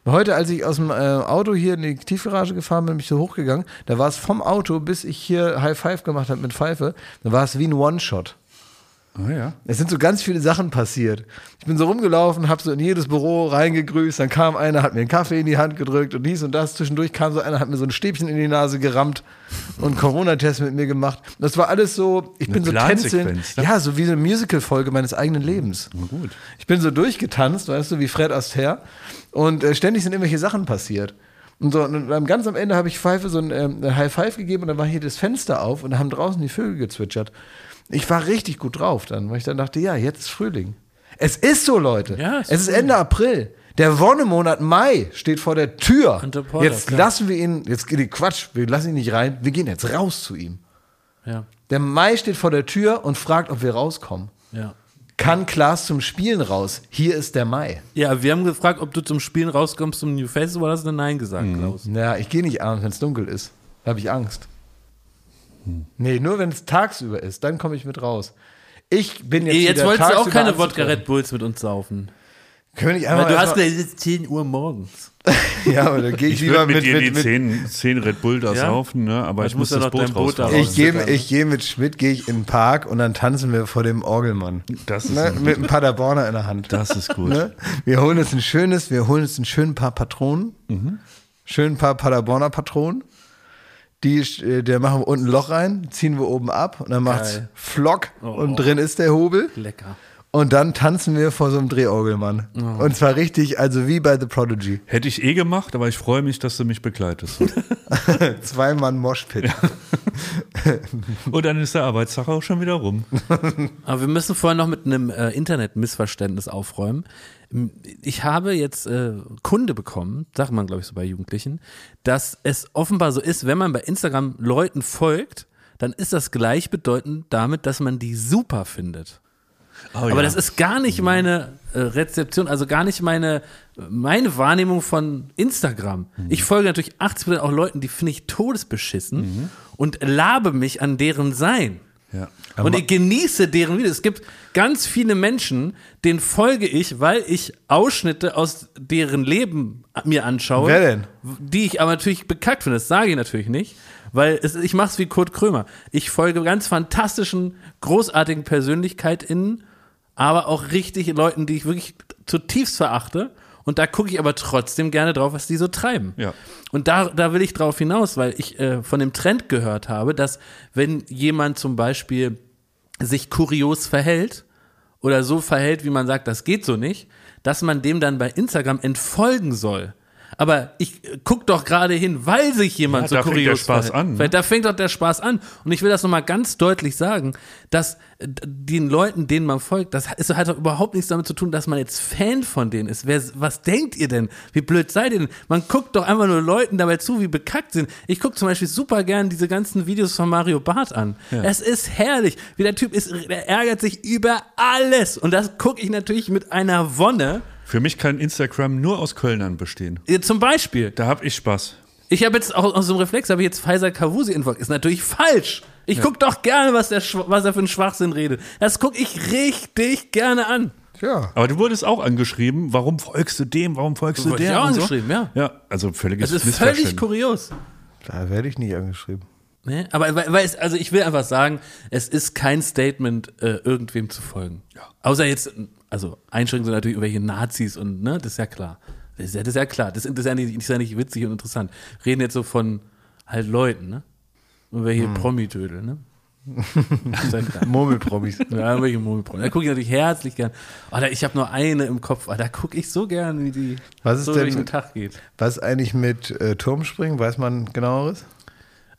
Heute, als ich aus dem äh, Auto hier in die Tiefgarage gefahren bin, bin ich so hochgegangen, da war es vom Auto, bis ich hier High Five gemacht habe mit Pfeife, da war es wie ein One-Shot. Ah ja. Es sind so ganz viele Sachen passiert. Ich bin so rumgelaufen, habe so in jedes Büro reingegrüßt, dann kam einer, hat mir einen Kaffee in die Hand gedrückt und dies und das. Zwischendurch kam so einer, hat mir so ein Stäbchen in die Nase gerammt und Corona-Test mit mir gemacht. Das war alles so, ich Eine bin so tänzeln. Ne? Ja, so wie eine Musical-Folge meines eigenen Lebens. gut. Ich bin so durchgetanzt, weißt du, wie Fred Astaire. Und äh, ständig sind irgendwelche Sachen passiert. Und, so, und dann ganz am Ende habe ich Pfeife so ein ähm, High Five gegeben und dann war hier das Fenster auf und da haben draußen die Vögel gezwitschert. Ich war richtig gut drauf dann, weil ich dann dachte, ja, jetzt ist Frühling. Es ist so, Leute. Ja, es es ist ist Ende April. Der Wonnemonat Mai steht vor der Tür. Porter, jetzt klar. lassen wir ihn, jetzt Quatsch, wir lassen ihn nicht rein, wir gehen jetzt raus zu ihm. Ja, Der Mai steht vor der Tür und fragt, ob wir rauskommen. ja. Kann Klaas zum Spielen raus? Hier ist der Mai. Ja, wir haben gefragt, ob du zum Spielen rauskommst zum New Festival, hast du Nein gesagt, Klaus. Ja, ich gehe nicht abends, wenn es dunkel ist. Da habe ich Angst. Nee, nur wenn es tagsüber ist, dann komme ich mit raus. Ich bin jetzt Jetzt, jetzt wolltest du auch keine Wodka. Red Bulls mit uns saufen. Können wir nicht Weil einmal du hast gesagt, es ist 10 Uhr morgens. Ja, aber dann gehe ich, Ich lieber mit, mit, dir mit, die mit, 10, 10 Red Bull da Ja? saufen, ne? aber Ich ich muss muss ja das noch dein Boot Boot da ich gehe ich gehe mit Schmidt gehe ich in den Park und dann tanzen wir vor dem Orgelmann. Das ist, Ne? Mit einem Paderborner in der Hand. das ist gut. Ne? Wir holen uns ein schönes, wir holen uns ein schönen paar Patronen, Mhm. schön paar Paderborner Patronen. Die, äh, der machen wir unten ein Loch rein, ziehen wir oben ab und dann macht's Geil. Flock Oh. und drin ist der Hobel. Lecker. Und dann tanzen wir vor so einem Drehorgelmann. Oh. Und zwar richtig, also wie bei The Prodigy. Hätte ich eh gemacht, aber ich freue mich, dass du mich begleitest. Zwei Mann Moshpit. Und dann ist der Arbeitstag auch schon wieder rum. Aber wir müssen vorher noch mit einem äh, Internet-Missverständnis aufräumen. Ich habe jetzt äh, Kunde bekommen, sagt man glaube ich so bei Jugendlichen, dass es offenbar so ist, wenn man bei Instagram Leuten folgt, dann ist das gleichbedeutend damit, dass man die super findet. Oh, Aber ja. das ist gar nicht meine äh, Rezeption, also gar nicht meine, meine Wahrnehmung von Instagram. Mhm. Ich folge natürlich 80% auch Leuten, die finde ich todesbeschissen und labe mich an deren Sein. ja. Und ich genieße deren Videos. Es gibt ganz viele Menschen, denen folge ich, weil ich Ausschnitte aus deren Leben mir anschaue. Wer denn? Die ich aber natürlich bekackt finde. Das sage ich natürlich nicht, weil es, ich mache es wie Kurt Krömer. Ich folge ganz fantastischen, großartigen PersönlichkeitInnen, aber auch richtig Leuten, die ich wirklich zutiefst verachte. Und da gucke ich aber trotzdem gerne drauf, was die so treiben. Ja. Und da, da will ich drauf hinaus, weil ich äh, von dem Trend gehört habe, dass wenn jemand zum Beispiel sich kurios verhält oder so verhält, wie man sagt, das geht so nicht, dass man dem dann bei Instagram entfolgen soll. Aber ich äh, guck doch gerade hin, weil sich jemand Ja, so da fängt kurios der Spaß verhält. an, ne? Weil Da fängt doch der Spaß an. Und ich will das nochmal ganz deutlich sagen, dass äh, den Leuten, denen man folgt, das ist, hat doch überhaupt nichts damit zu tun, dass man jetzt Fan von denen ist. Wer, was denkt ihr denn? Wie blöd seid ihr denn? Man guckt doch einfach nur Leuten dabei zu, wie bekackt sind. Ich gucke zum Beispiel super gern diese ganzen Videos von Mario Barth an. Es ist herrlich. Wie der Typ ist, der ärgert sich über alles. Und das gucke ich natürlich mit einer Wonne. Für mich kann Instagram nur aus Kölnern bestehen. Äh, Zum Beispiel. Da habe ich Spaß. Ich habe jetzt auch aus so einem Reflex, habe ich jetzt Pfizer Kavusi infolgt. Ist natürlich falsch. Ich guck doch gerne, was der, was er für einen Schwachsinn redet. Das gucke ich richtig gerne an. Ja. Aber du wurdest auch angeschrieben, warum folgst du dem, warum folgst du Wurde ich der? auch und so? angeschrieben, ja. Ja, also völliges Es ist völlig kurios. Da werde ich nicht angeschrieben. Ne? Aber weil, weil es, also ich will einfach sagen, es ist kein Statement, äh, irgendwem zu folgen. Außer jetzt, also Einschränkungen sind natürlich irgendwelche Nazis und ne, das ist ja klar. Das ist ja, das ist ja klar. Das, das, ist ja nicht, das ist ja nicht witzig und interessant. Reden jetzt so von halt Leuten, ne? Und welche Promi-Tödel, ne? Ja. Murmelpromis. Ja, irgendwelche Murmelpromis. Da gucke ich natürlich herzlich gern. Oh, da, ich habe nur eine im Kopf. Oh, da gucke ich so gern, wie die Was ist so denn durch den Tag geht. Was eigentlich mit äh, Turmspringen? Weiß man genaueres?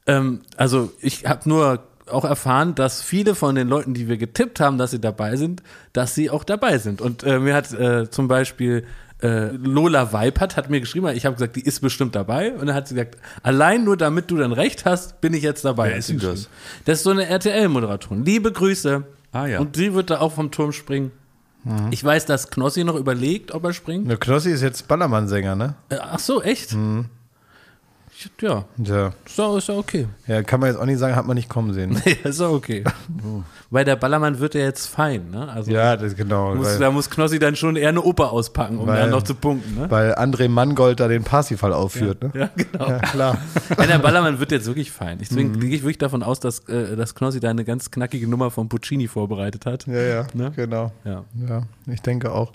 Ähm, also ich habe nur auch erfahren, dass viele von den Leuten, die wir getippt haben, dass sie dabei sind, dass sie auch dabei sind. Und äh, mir hat äh, zum Beispiel äh, Lola Weipert hat mir geschrieben, ich habe gesagt, die ist bestimmt dabei. Und dann hat sie gesagt, allein nur damit du dann recht hast, bin ich jetzt dabei. Wer ist denn das? Das ist so eine RTL-Moderatorin. Liebe Grüße. Ah, ja. Und sie wird da auch vom Turm springen. Ich weiß, dass Knossi noch überlegt, ob er springt. Ne, Knossi ist jetzt Ballermann-Sänger, ne? Äh, Ach so, echt? Mhm. Ja, Ja. ist ja, ist ja okay. ja, kann man jetzt auch nicht sagen, hat man nicht kommen sehen. Ja, ist ja okay. Weil der Ballermann wird ja jetzt fein, ne? Also Ja, das genau. muss, weil, da muss Knossi dann schon eher eine Oper auspacken, um Weil- dann noch zu punkten, ne? weil André Mangold da den Parsifal aufführt, ne? Ja, genau. Ja, klar. Ja, der Ballermann wird jetzt wirklich fein. Deswegen Mhm. gehe ich wirklich davon aus, dass, äh, dass Knossi da eine ganz knackige Nummer von Puccini vorbereitet hat. Ja, ja, Ne? genau. Ja. Ja, ich denke auch.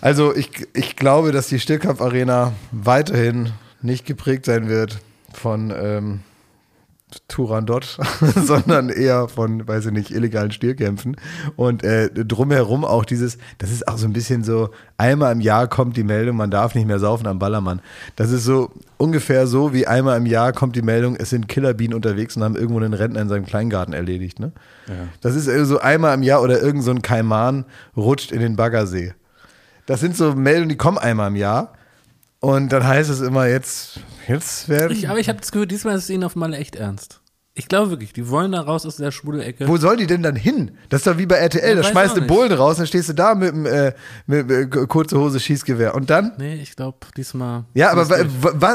Also ich, ich glaube, dass die Stillkampf-Arena weiterhin nicht geprägt sein wird von ähm, Turandot, sondern eher von, weiß ich nicht, illegalen Stierkämpfen. Und äh, drumherum auch dieses, das ist auch so ein bisschen so, einmal im Jahr kommt die Meldung, man darf nicht mehr saufen am Ballermann. Das ist so ungefähr so, wie einmal im Jahr kommt die Meldung, es sind Killerbienen unterwegs und haben irgendwo einen Rentner in seinem Kleingarten erledigt. Ne? Das ist äh, so einmal im Jahr oder irgend so ein Kaiman rutscht in den Baggersee. Das sind so Meldungen, die kommen einmal im Jahr. Und dann heißt es immer, jetzt, jetzt werden. Ich, aber ich habe das Gefühl, diesmal ist es ihnen auf einmal echt ernst. Ich glaube wirklich, die wollen da raus aus der Schwudelecke. Wo soll die denn dann hin? Das ist doch wie bei RTL. Ja, da schmeißt du. Bullen raus, dann stehst du da mit dem äh, mit, äh, kurze Hose, Schießgewehr. Und dann? Nee, ich glaube, diesmal. Ja, aber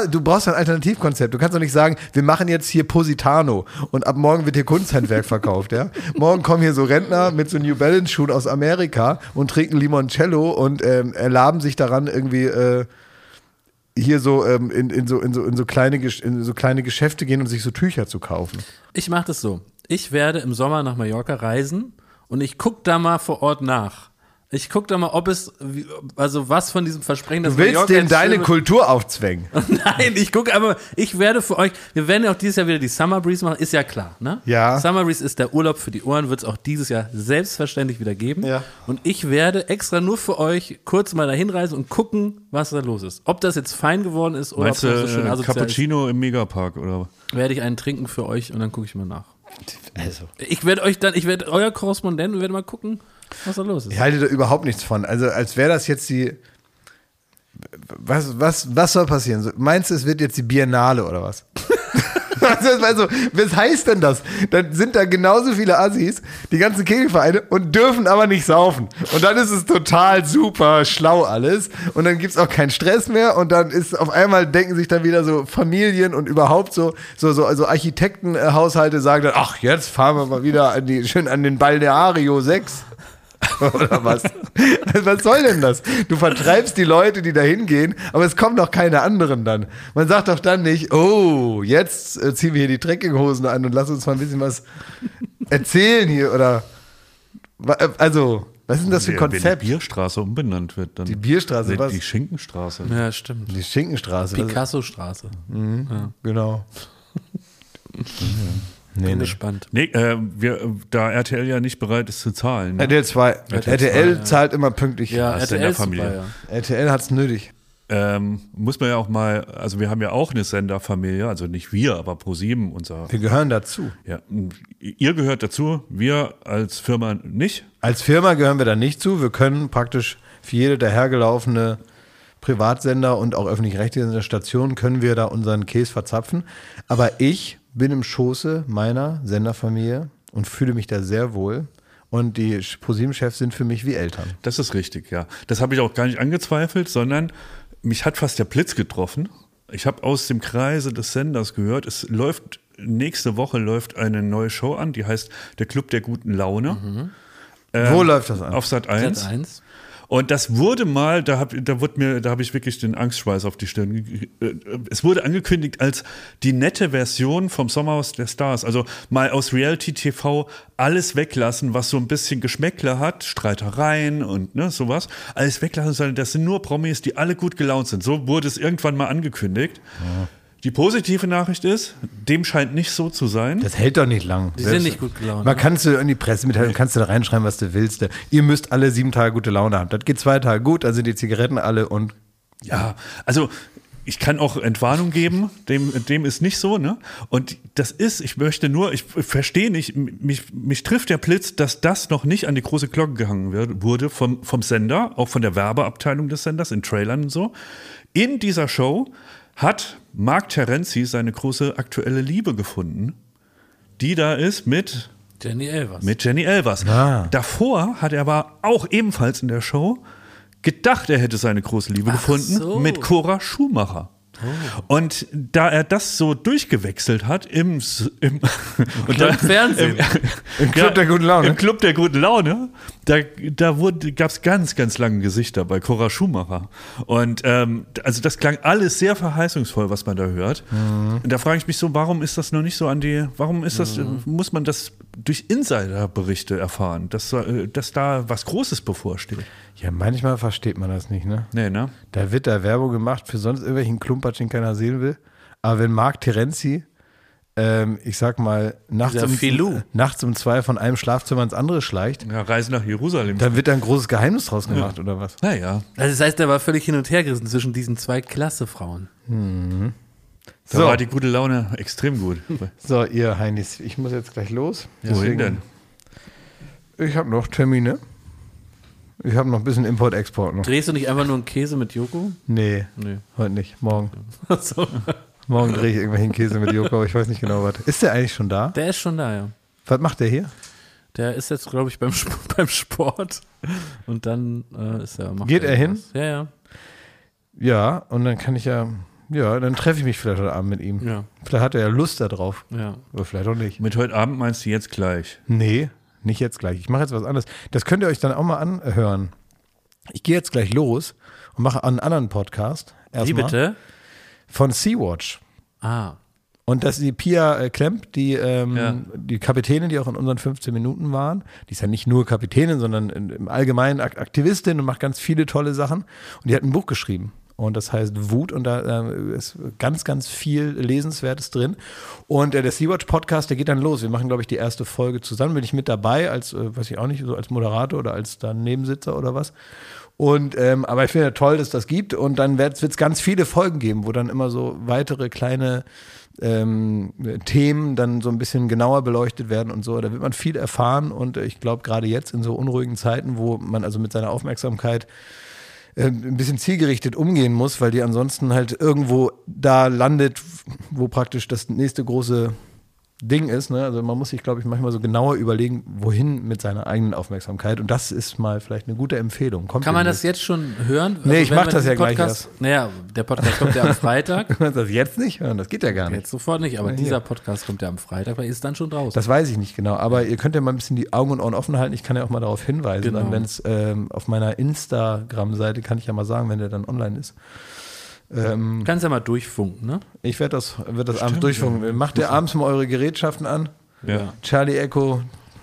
du brauchst ein Alternativkonzept. Du kannst doch nicht sagen, wir machen jetzt hier Positano und ab morgen wird hier Kunsthandwerk verkauft, ja? Morgen kommen hier so Rentner mit so New Balance Schuhen aus Amerika und trinken Limoncello und ähm, erlaben sich daran irgendwie äh, hier so, ähm, in, in so in so in so kleine in so kleine Geschäfte gehen und sich so Tücher zu kaufen. Ich mache das so. Ich werde im Sommer nach Mallorca reisen und ich gucke da mal vor Ort nach. Ich gucke da mal, ob es, also was von diesem Versprechen, dass Du willst denen deine Kultur aufzwängen. Nein, ich gucke aber, ich werde für euch, wir werden ja auch dieses Jahr wieder die Summer Breeze machen, ist ja klar, ne? Ja. Summer Breeze ist der Urlaub für die Ohren, wird es auch dieses Jahr selbstverständlich wieder geben. Ja. Und ich werde extra nur für euch kurz mal dahin reisen und gucken, was da los ist. Ob das jetzt fein geworden ist oder Meinst ob das so schön äh, asozial Cappuccino im Megapark oder? ist, werde ich einen trinken für euch und dann gucke ich mal nach. Also. Ich werde euch dann, ich werde euer Korrespondent und werde mal gucken, was da los ist. Ich halte da überhaupt nichts von. Also als wäre das jetzt die. Was, was, was soll passieren? Meinst du, es wird jetzt die Biennale oder was? also, also, was heißt denn das? Dann sind da genauso viele Assis, die ganzen Kegelvereine, und dürfen aber nicht saufen. Und dann ist es total super schlau alles. Und dann gibt es auch keinen Stress mehr. Und dann ist auf einmal denken sich dann wieder so Familien und überhaupt so, so, so also Architektenhaushalte sagen dann, ach, jetzt fahren wir mal wieder an die, schön an den Balneario 6. Oder was? was soll denn das? Du vertreibst die Leute, die da hingehen, aber es kommen doch keine anderen dann. Man sagt doch dann nicht, oh, jetzt äh, ziehen wir hier die Trekkinghosen an und lass uns mal ein bisschen was erzählen hier oder äh, also, was ist denn das für ein Wenn- Wenn die Konzept? Bierstraße umbenannt wird, dann. Die Bierstraße, Nee, was? Die Schinkenstraße. Ja, stimmt. Die Schinkenstraße. Picasso-Straße. Genau. Nee, Bin nee. gespannt. Nee, äh, wir, da RTL ja nicht bereit ist zu zahlen. Ne? RTL 2. RTL RTL 2, ja. zahlt immer pünktlich. Ja, Hast du in RTL der ist super, Familie. ja. RTL hat's nötig. ähm, muss man ja auch mal, also wir haben ja auch eine Senderfamilie, also nicht wir, aber ProSieben, unser, Wir gehören dazu. ja, ihr gehört dazu, wir als Firma nicht. Als Firma gehören wir da nicht zu. Wir können praktisch für jede dahergelaufene Privatsender und auch öffentlich-rechtliche Station können wir da unseren Käse verzapfen. Aber ich bin im Schoße meiner Senderfamilie und fühle mich da sehr wohl. Und die ProSieben-Chefs sind für mich wie Eltern. Das ist richtig, ja. Das habe ich auch gar nicht angezweifelt, sondern mich hat fast der Blitz getroffen. Ich habe aus dem Kreise des Senders gehört, es läuft, nächste Woche läuft eine neue Show an, die heißt Der Club der guten Laune. Ähm, Wo läuft das an? Auf Sat 1. Sat 1. Und das wurde mal, da habe da wurde mir, da habe ich wirklich den Angstschweiß auf die Stirn. ge- äh, Es wurde angekündigt als die nette Version vom Sommerhaus der Stars. Also mal aus Reality TV alles weglassen, was so ein bisschen Geschmäckle hat, Streitereien und ne, sowas. Alles weglassen, sondern das sind nur Promis, die alle gut gelaunt sind. So wurde es irgendwann mal angekündigt. Die positive Nachricht ist, dem scheint nicht so zu sein. Das hält doch nicht lang. Die sind nicht gut gelaunt. Man kannst du in die Pressemitteilung, kannst du da reinschreiben, was du willst. Ihr müsst alle sieben Tage gute Laune haben. Das geht zwei Tage gut, dann sind die Zigaretten alle und Ja, also ich kann auch Entwarnung geben, dem, dem ist nicht so, ne? Und das ist, ich möchte nur, ich verstehe nicht, mich, mich trifft der Blitz, dass das noch nicht an die große Glocke gehangen wird, wurde vom, vom Sender, auch von der Werbeabteilung des Senders, in Trailern und so. In dieser Show hat Mark Terenzi seine große aktuelle Liebe gefunden, die da ist mit Jenny Elvers. mit Jenny Elvers. Ah. Davor hat er aber auch ebenfalls in der Show gedacht, er hätte seine große Liebe gefunden so. mit Cora Schumacher. Und da er das so durchgewechselt hat im, im, und Club Fernsehen. im, Club der guten Laune. Im Club der guten Laune, da, da gab es ganz, ganz lange Gesichter bei Cora Schumacher. Und ähm, also das klang alles sehr verheißungsvoll, was man da hört. Mhm. Und da frage ich mich so, warum ist das noch nicht so an die, warum ist das, Mhm. muss man das durch Insiderberichte erfahren, dass, äh, dass da was Großes bevorsteht? Ja, manchmal versteht man das nicht, ne? Nee, ne? Da wird da Werbung gemacht für sonst irgendwelchen Klumpatsch, den keiner sehen will. Aber wenn Marc Terenzi, ähm, ich sag mal, nachts um, Filou. nachts um zwei von einem Schlafzimmer ins andere schleicht, Ja, Reise nach Jerusalem. dann wird da ein großes Geheimnis draus gemacht, oder was? naja, Also das heißt, er war völlig hin und her gerissen zwischen diesen zwei Klasse-Frauen. da So. war die gute Laune extrem gut. So, ihr Heinis, ich muss jetzt gleich los. Wohin denn? Ich habe noch Termine. Ich habe noch ein bisschen Import-Export noch. Drehst du nicht einfach nur einen Käse mit Joko? Nee, Nee. heute nicht. Morgen. so. Morgen drehe ich irgendwelchen Käse mit Joko, aber ich weiß nicht genau was. Ist der eigentlich schon da? Der ist schon da, ja. Was macht der hier? Der ist jetzt, glaube ich, beim, Sp beim Sport. Und dann äh, ist er. macht Geht er hin? Ja, ja. Ja, und dann kann ich ja, ja, dann treffe ich mich vielleicht heute Abend mit ihm. Ja, Vielleicht hat er ja Lust darauf. ja. Oder vielleicht auch nicht. Mit heute Abend meinst du jetzt gleich? Nee, nicht jetzt gleich. Ich mache jetzt was anderes. Das könnt ihr euch dann auch mal anhören. Ich gehe jetzt gleich los und mache einen anderen Podcast. Wie bitte? Von Sea-Watch. Ah. Und das ist die Pia äh, Klemp, die, ähm, Ja. die Kapitänin, die auch in unseren 15 Minuten waren. Die ist ja nicht nur Kapitänin, sondern in- im Allgemeinen Ak Aktivistin und macht ganz viele tolle Sachen. Und die hat ein Buch geschrieben. Und das heißt Wut und da äh, ist ganz, ganz viel Lesenswertes drin. Und äh, der Sea-Watch Podcast, der geht dann los. Wir machen, glaube ich, die erste Folge zusammen. Bin ich mit dabei, als, äh, weiß ich auch nicht, so als Moderator oder als dann Nebensitzer oder was. Und ähm, aber ich finde toll, dass das gibt. Und dann wird es ganz viele Folgen geben, wo dann immer so weitere kleine ähm, Themen dann so ein bisschen genauer beleuchtet werden und so. Da wird man viel erfahren und äh, ich glaube, gerade jetzt in so unruhigen Zeiten, wo man also mit seiner Aufmerksamkeit äh, ein bisschen zielgerichtet umgehen muss, weil die ansonsten halt irgendwo da landet, wo praktisch das nächste große Ding ist. Ne? Also man muss sich, glaube ich, manchmal so genauer überlegen, wohin mit seiner eigenen Aufmerksamkeit. Und das ist mal vielleicht eine gute Empfehlung. Kommt Kann man das jetzt schon hören? Also Nee, ich wenn mach man das ja gleich Podcast, Naja, der Podcast kommt ja am Freitag. Kann man das jetzt nicht hören? Das geht ja gar nicht. Jetzt sofort nicht, aber Ja, dieser. Podcast kommt ja am Freitag, weil ist dann schon draußen. Das weiß ich nicht genau, aber ihr könnt ja mal ein bisschen die Augen und Ohren offen halten. Ich kann ja auch mal darauf hinweisen, Genau. dann wenn es ähm, auf meiner Instagram-Seite kann ich ja mal sagen, wenn der dann online ist. Ähm, Du kannst ja mal durchfunken, ne? ich werde das, werd das abends durchfunken. Macht ihr abends mal eure Gerätschaften an? Ja. Charlie Echo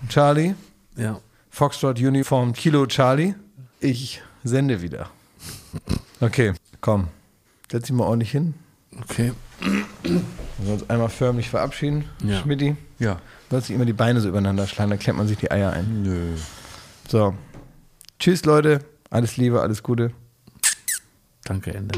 Charlie, Ja. Foxtrot Uniform Kilo Charlie. Ich sende wieder. Okay, komm. Setz dich mal ordentlich hin. Okay. Wir sollen uns einmal förmlich verabschieden. Ja. Schmidti, Ja. sollst nicht immer die Beine so übereinander schlagen, dann klemmt man sich die Eier ein. Nö. So. Tschüss, Leute. Alles Liebe, alles Gute. Danke, Ende.